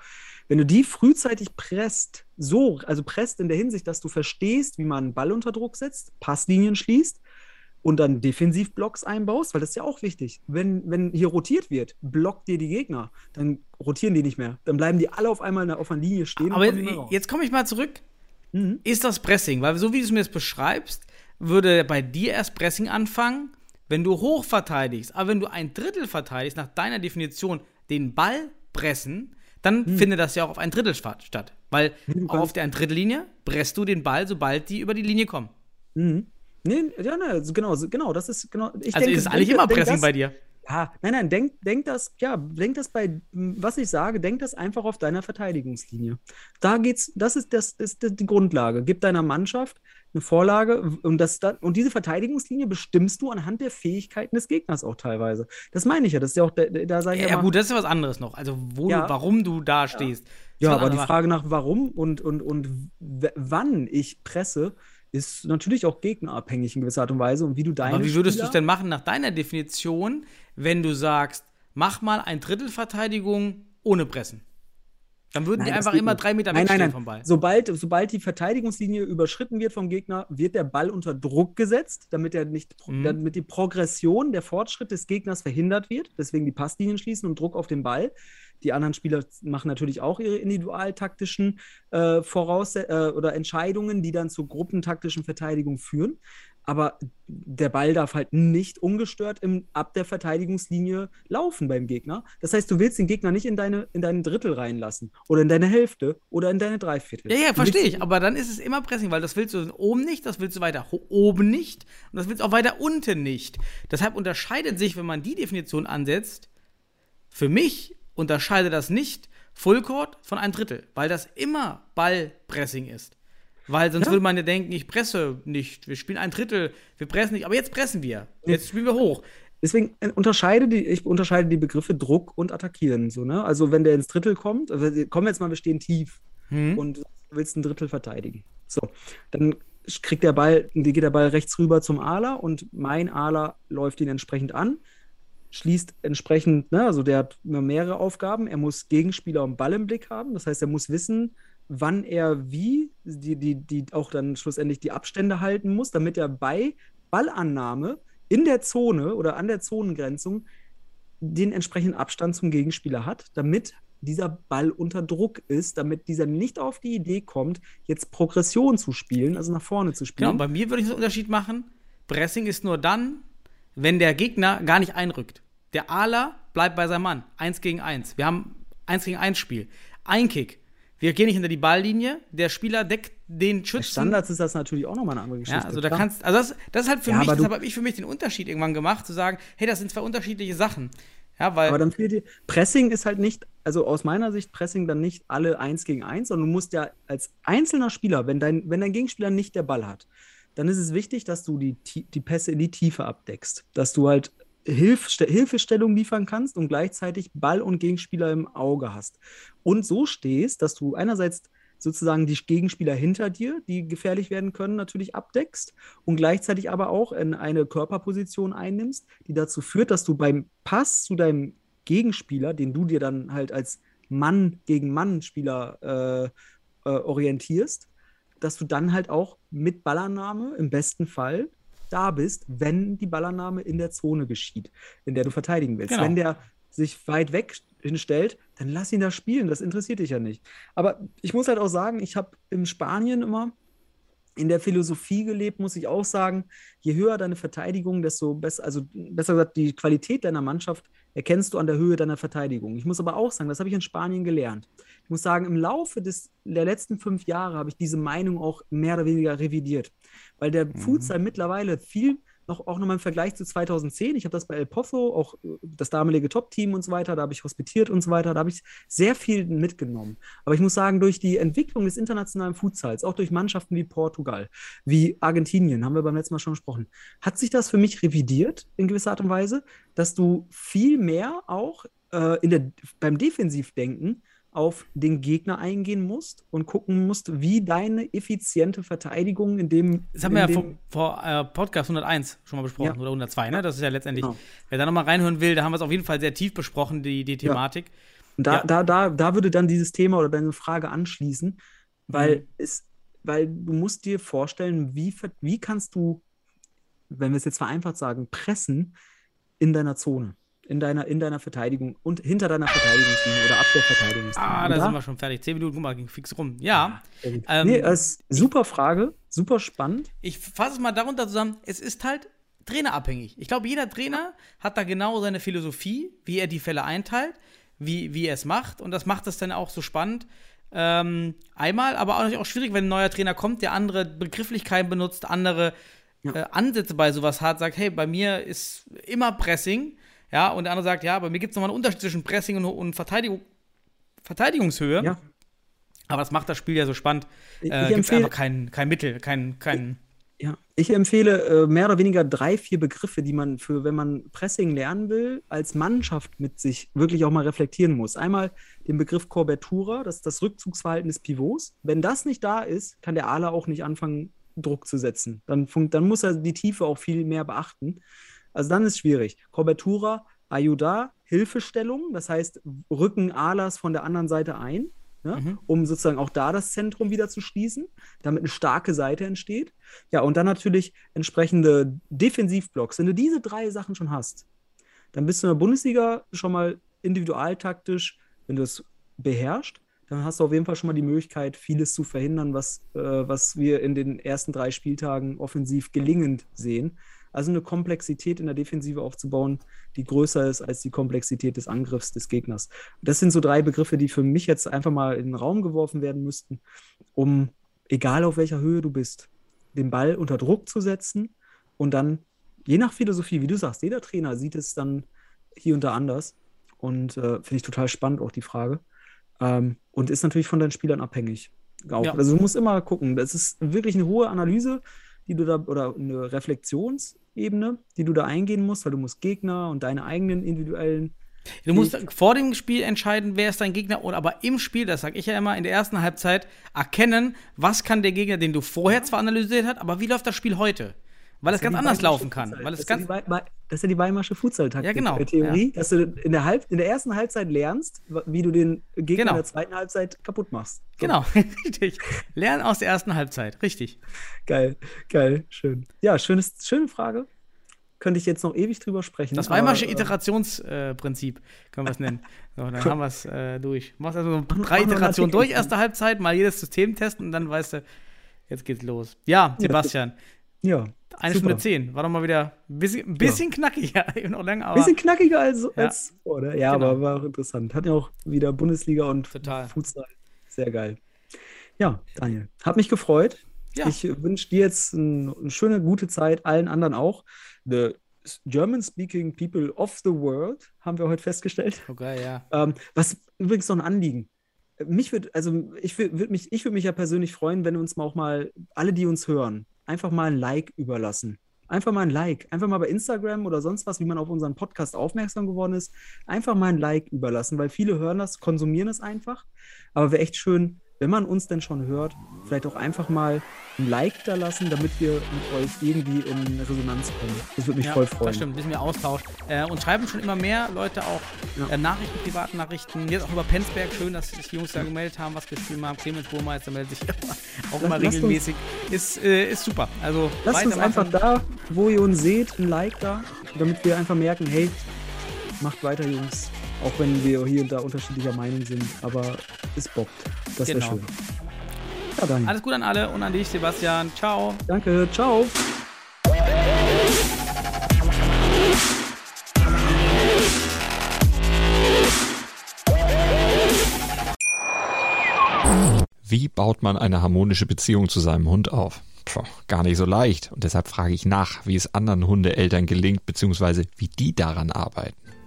Wenn du die frühzeitig presst, so, also presst in der Hinsicht, dass du verstehst, wie man einen Ball unter Druck setzt, Passlinien schließt und dann Defensivblocks einbaust, weil das ist ja auch wichtig. Wenn, wenn hier rotiert wird, blockt dir die Gegner, dann rotieren die nicht mehr. Dann bleiben die alle auf einmal auf einer Linie stehen. Aber raus. jetzt komme ich mal zurück. Mhm. Ist das Pressing? Weil so wie du es mir jetzt beschreibst, würde bei dir erst Pressing anfangen, wenn du hoch verteidigst. Aber wenn du ein Drittel verteidigst, nach deiner Definition den Ball pressen, dann findet das ja auch auf ein Drittel sta- statt. Weil kannst- auf der ein Drittellinie presst du den Ball, sobald die über die Linie kommen. Mhm. Nee, ja, ne, genau, genau, das ist genau. Ich Also denke, ist es eigentlich denke- immer Pressing das, bei dir. Ja, nein, nein, denk, denk das, ja, denk das bei, was ich sage, denk das einfach auf deiner Verteidigungslinie. Da geht's, das ist, das ist die Grundlage. Gib deiner Mannschaft eine Vorlage und, das und diese Verteidigungslinie bestimmst du anhand der Fähigkeiten des Gegners auch teilweise. Das meine ich ja, das ist ja auch, da, da sage ich Ja, ja, mal, gut, das ist ja was anderes noch. Also, wo Ja. du, warum du da stehst. Ja, aber die. Frage nach warum und, und, und wann ich presse, ist natürlich auch gegnerabhängig in gewisser Art und Weise und wie du deine Aber wie würdest du es denn machen nach deiner Definition, wenn du sagst, mach mal ein Drittel Verteidigung ohne Pressen? Dann würden Nein, die einfach immer nicht. drei Meter nein, nein. vom Ball. Sobald, sobald die Verteidigungslinie überschritten wird vom Gegner, wird der Ball unter Druck gesetzt, damit, er nicht, Mhm. damit die Progression, der Fortschritt des Gegners verhindert wird. Deswegen die Passlinien schließen und Druck auf den Ball. Die anderen Spieler machen natürlich auch ihre individualtaktischen äh, Voraus äh, oder Entscheidungen, die dann zur gruppentaktischen Verteidigung führen. Aber der Ball darf halt nicht ungestört im, ab der Verteidigungslinie laufen beim Gegner. Das heißt, du willst den Gegner nicht in deine, in deine Drittel reinlassen oder in deine Hälfte oder in deine Dreiviertel. Ja, ja, verstehe ich. Aber dann ist es immer Pressing, weil das willst du oben nicht, das willst du weiter oben nicht und das willst du auch weiter unten nicht. Deshalb unterscheidet sich, wenn man die Definition ansetzt, für mich unterscheidet das nicht Fullcourt von ein Drittel, weil das immer Ballpressing ist. Weil sonst Ja. würde man ja denken, ich presse nicht, wir spielen ein Drittel, wir pressen nicht, aber jetzt pressen wir. Jetzt spielen wir hoch. Deswegen äh, unterscheide die, ich unterscheide die Begriffe Druck und Attackieren. So, ne? Also wenn der ins Drittel kommt, also kommen wir jetzt mal, wir stehen tief Hm? und du willst ein Drittel verteidigen. So, dann kriegt der Ball, geht der Ball rechts rüber zum Aler und mein Aler läuft ihn entsprechend an, schließt entsprechend, ne, also der hat mehrere Aufgaben. Er muss Gegenspieler und Ball im Blick haben. Das heißt, er muss wissen, wann er wie die, die, die auch dann schlussendlich die Abstände halten muss, damit er bei Ballannahme in der Zone oder an der Zonengrenzung den entsprechenden Abstand zum Gegenspieler hat, damit dieser Ball unter Druck ist, damit dieser nicht auf die Idee kommt, jetzt Progression zu spielen, also nach vorne zu Genau, spielen. und bei mir würde ich den Unterschied machen. Pressing ist nur dann, wenn der Gegner gar nicht einrückt. Der Ala bleibt bei seinem Mann. Eins gegen eins. Wir haben eins gegen eins Spiel. Ein Kick. Wir gehen nicht hinter die Balllinie. Der Spieler deckt den Schützen. Standards ist das natürlich auch nochmal eine andere Geschichte. Ja, also da klar. kannst, also das, das ist halt für Ja, mich, deshalb habe ich für mich den Unterschied irgendwann gemacht, zu sagen, hey, das sind zwei unterschiedliche Sachen. Ja, weil, Aber dann fehlt dir, Pressing ist halt nicht, also aus meiner Sicht Pressing dann nicht alle eins gegen eins, sondern du musst ja als einzelner Spieler, wenn dein, wenn dein Gegenspieler nicht der Ball hat, dann ist es wichtig, dass du die, die Pässe in die Tiefe abdeckst, dass du halt Hilf, Hilfestellung liefern kannst und gleichzeitig Ball und Gegenspieler im Auge hast. Und so stehst, dass du einerseits sozusagen die Gegenspieler hinter dir, die gefährlich werden können, natürlich abdeckst und gleichzeitig aber auch in eine Körperposition einnimmst, die dazu führt, dass du beim Pass zu deinem Gegenspieler, den du dir dann halt als Mann gegen Mann-Spieler äh, äh, orientierst, dass du dann halt auch mit Ballannahme im besten Fall da bist, wenn die Ballannahme in der Zone geschieht, in der du verteidigen willst. Genau. Wenn der sich weit weg hinstellt, dann lass ihn da spielen, das interessiert dich ja nicht. Aber ich muss halt auch sagen, ich habe in Spanien immer in der Philosophie gelebt, muss ich auch sagen, je höher deine Verteidigung, desto besser, also besser gesagt, die Qualität deiner Mannschaft erkennst du an der Höhe deiner Verteidigung. Ich muss aber auch sagen, das habe ich in Spanien gelernt. Ich muss sagen, im Laufe des, der letzten fünf Jahre habe ich diese Meinung auch mehr oder weniger revidiert. Weil der Futsal mittlerweile viel, noch, auch nochmal im Vergleich zu 2010, ich habe das bei El Pozo, auch äh, das damalige Top-Team und so weiter, da habe ich hospitiert und so weiter, da habe ich sehr viel mitgenommen. Aber ich muss sagen, durch die Entwicklung des internationalen Futsals, auch durch Mannschaften wie Portugal, wie Argentinien, haben wir beim letzten Mal schon gesprochen, hat sich das für mich revidiert in gewisser Art und Weise, dass du viel mehr auch äh, in der, beim Defensivdenken auf den Gegner eingehen musst und gucken musst, wie deine effiziente Verteidigung in dem. das haben wir ja vor, vor äh, Podcast 101 schon mal besprochen, Ja. oder 102, ne? Das ist ja letztendlich, Genau. wer da nochmal reinhören will, da haben wir es auf jeden Fall sehr tief besprochen, die, die Thematik. Und da, Ja. da, da, da würde dann dieses Thema oder deine Frage anschließen, weil Mhm. es, weil du musst dir vorstellen, wie, wie kannst du, wenn wir es jetzt vereinfacht sagen, pressen in deiner Zone, in deiner, in deiner Verteidigung und hinter deiner Verteidigungslinie oder ab der Verteidigungslinie. Ah, da sind wir schon fertig. Zehn Minuten, guck mal, ging fix rum. Ja, Ähm, nee, ist super Frage, super spannend. ich fasse es mal darunter zusammen. Es ist halt trainerabhängig. Ich glaube, jeder Trainer hat da genau seine Philosophie, wie er die Fälle einteilt, wie, wie er es macht. Und das macht es dann auch so spannend. Ähm, einmal, aber auch natürlich auch schwierig, wenn ein neuer Trainer kommt, der andere Begrifflichkeiten benutzt, andere Ja. äh, Ansätze bei sowas hat, sagt, hey, bei mir ist immer Pressing. Ja, und der andere sagt, ja, bei mir gibt es nochmal einen Unterschied zwischen Pressing und, und Verteidigung, Verteidigungshöhe. Ja. Aber das macht das Spiel ja so spannend. Ich- Äh, Gibt empfehle- einfach kein, kein Mittel, kein, kein. Ja, ich empfehle äh, mehr oder weniger drei, vier Begriffe, die man für, wenn man Pressing lernen will, als Mannschaft mit sich wirklich auch mal reflektieren muss. Einmal den Begriff Cobertura, das ist das Rückzugsverhalten des Pivots. Wenn das nicht da ist, kann der Ala auch nicht anfangen, Druck zu setzen. Dann, dann muss er die Tiefe auch viel mehr beachten. Also dann ist es schwierig. Cobertura, Ayuda, Hilfestellung, das heißt, rücken Alas von der anderen Seite ein ne? mhm. um sozusagen auch da das Zentrum wieder zu schließen, damit eine starke Seite entsteht. Ja, und dann natürlich entsprechende Defensivblocks. Wenn du diese drei Sachen schon hast, dann bist du in der Bundesliga schon mal individualtaktisch, wenn du es beherrschst, dann hast du auf jeden Fall schon mal die Möglichkeit, vieles zu verhindern, was, äh, was wir in den ersten drei Spieltagen offensiv gelingend sehen. Also eine Komplexität in der Defensive aufzubauen, die größer ist als die Komplexität des Angriffs des Gegners. Das sind so drei Begriffe, die für mich jetzt einfach mal in den Raum geworfen werden müssten, um, egal auf welcher Höhe du bist, den Ball unter Druck zu setzen und dann, je nach Philosophie, wie du sagst, jeder Trainer sieht es dann hier und da anders. Und äh, finde ich total spannend auch die Frage. Ähm, und ist natürlich von deinen Spielern abhängig. Ja. Also du musst immer gucken. Das ist wirklich eine hohe Analyse die du da, oder eine Reflexionsebene, die du da eingehen musst, weil du musst Gegner und deine eigenen individuellen Du musst vor dem Spiel entscheiden, wer ist dein Gegner, oder aber im Spiel, das sage ich ja immer, in der ersten Halbzeit erkennen, was kann der Gegner, den du vorher zwar analysiert hast, aber wie läuft das Spiel heute? Weil es ganz anders laufen kann. Weil es das, ganz ist ja das ist ja die Weimarsche Futsal-Taktik. Ja, genau. Der Theorie, ja. dass du in der, Halb in der ersten Halbzeit lernst, wie du den Gegner Genau. in der zweiten Halbzeit kaputt machst. So. Genau, richtig. Lernen aus der ersten Halbzeit, richtig. Geil, geil, schön. Ja, schönes, schöne Frage. Könnte ich jetzt noch ewig drüber sprechen. Das aber, Weimarsche äh, Iterationsprinzip können wir es nennen. So, dann haben wir es äh, durch. Du machst also so drei Iterationen durch, erste Halbzeit, mal jedes System testen und dann weißt du, jetzt geht's los. Ja, Sebastian, Ja. Eine super. Stunde zehn. War doch mal wieder ein bisschen, ein bisschen knackig, ja, eben noch länger, aber Bisschen knackiger als, Ja. als oder? Ja, Genau. aber war auch interessant. Hat ja auch wieder Bundesliga und Total. Futsal. Sehr geil. Ja, Daniel, hat mich gefreut. Ja. Ich wünsche dir jetzt ein, eine schöne, gute Zeit, allen anderen auch. The German-speaking people of the world, haben wir heute festgestellt. okay, ja. Ähm, was übrigens noch ein Anliegen. Mich würde, also ich würde mich, ich würde mich ja persönlich freuen, wenn uns mal auch mal, alle, die uns hören, einfach mal ein Like überlassen. Einfach mal ein Like. Einfach mal bei Instagram oder sonst was, wie man auf unseren Podcast aufmerksam geworden ist, einfach mal ein Like überlassen, weil viele hören das, konsumieren es einfach. Aber wäre echt schön, wenn man uns denn schon hört, vielleicht auch einfach mal ein Like da lassen, damit wir mit euch irgendwie in Resonanz kommen. Das würde mich ja, voll freuen. Das stimmt, ein bisschen mehr Austausch. Äh, und schreiben schon immer mehr Leute auch Ja. äh, Nachrichten, Privatnachrichten. Jetzt auch über Penzberg. Schön, dass sich die Jungs da gemeldet haben, was geschrieben haben. Clemens Burmeister meldet sich auch immer Lasst uns- regelmäßig. Ist, äh, ist super. Also Lasst uns einfach da, wo ihr uns seht, ein Like da, damit wir einfach merken, hey, macht weiter, Jungs. Auch wenn wir hier und da unterschiedlicher Meinung sind, aber es bockt. Das wäre Genau. schön. Ja, dann. Alles gut an alle und an dich, Sebastian. Ciao. Danke, ciao. Wie baut man eine harmonische Beziehung zu seinem Hund auf? Puh, gar nicht so leicht. Und deshalb frage ich nach, wie es anderen Hundeeltern gelingt, beziehungsweise wie die daran arbeiten.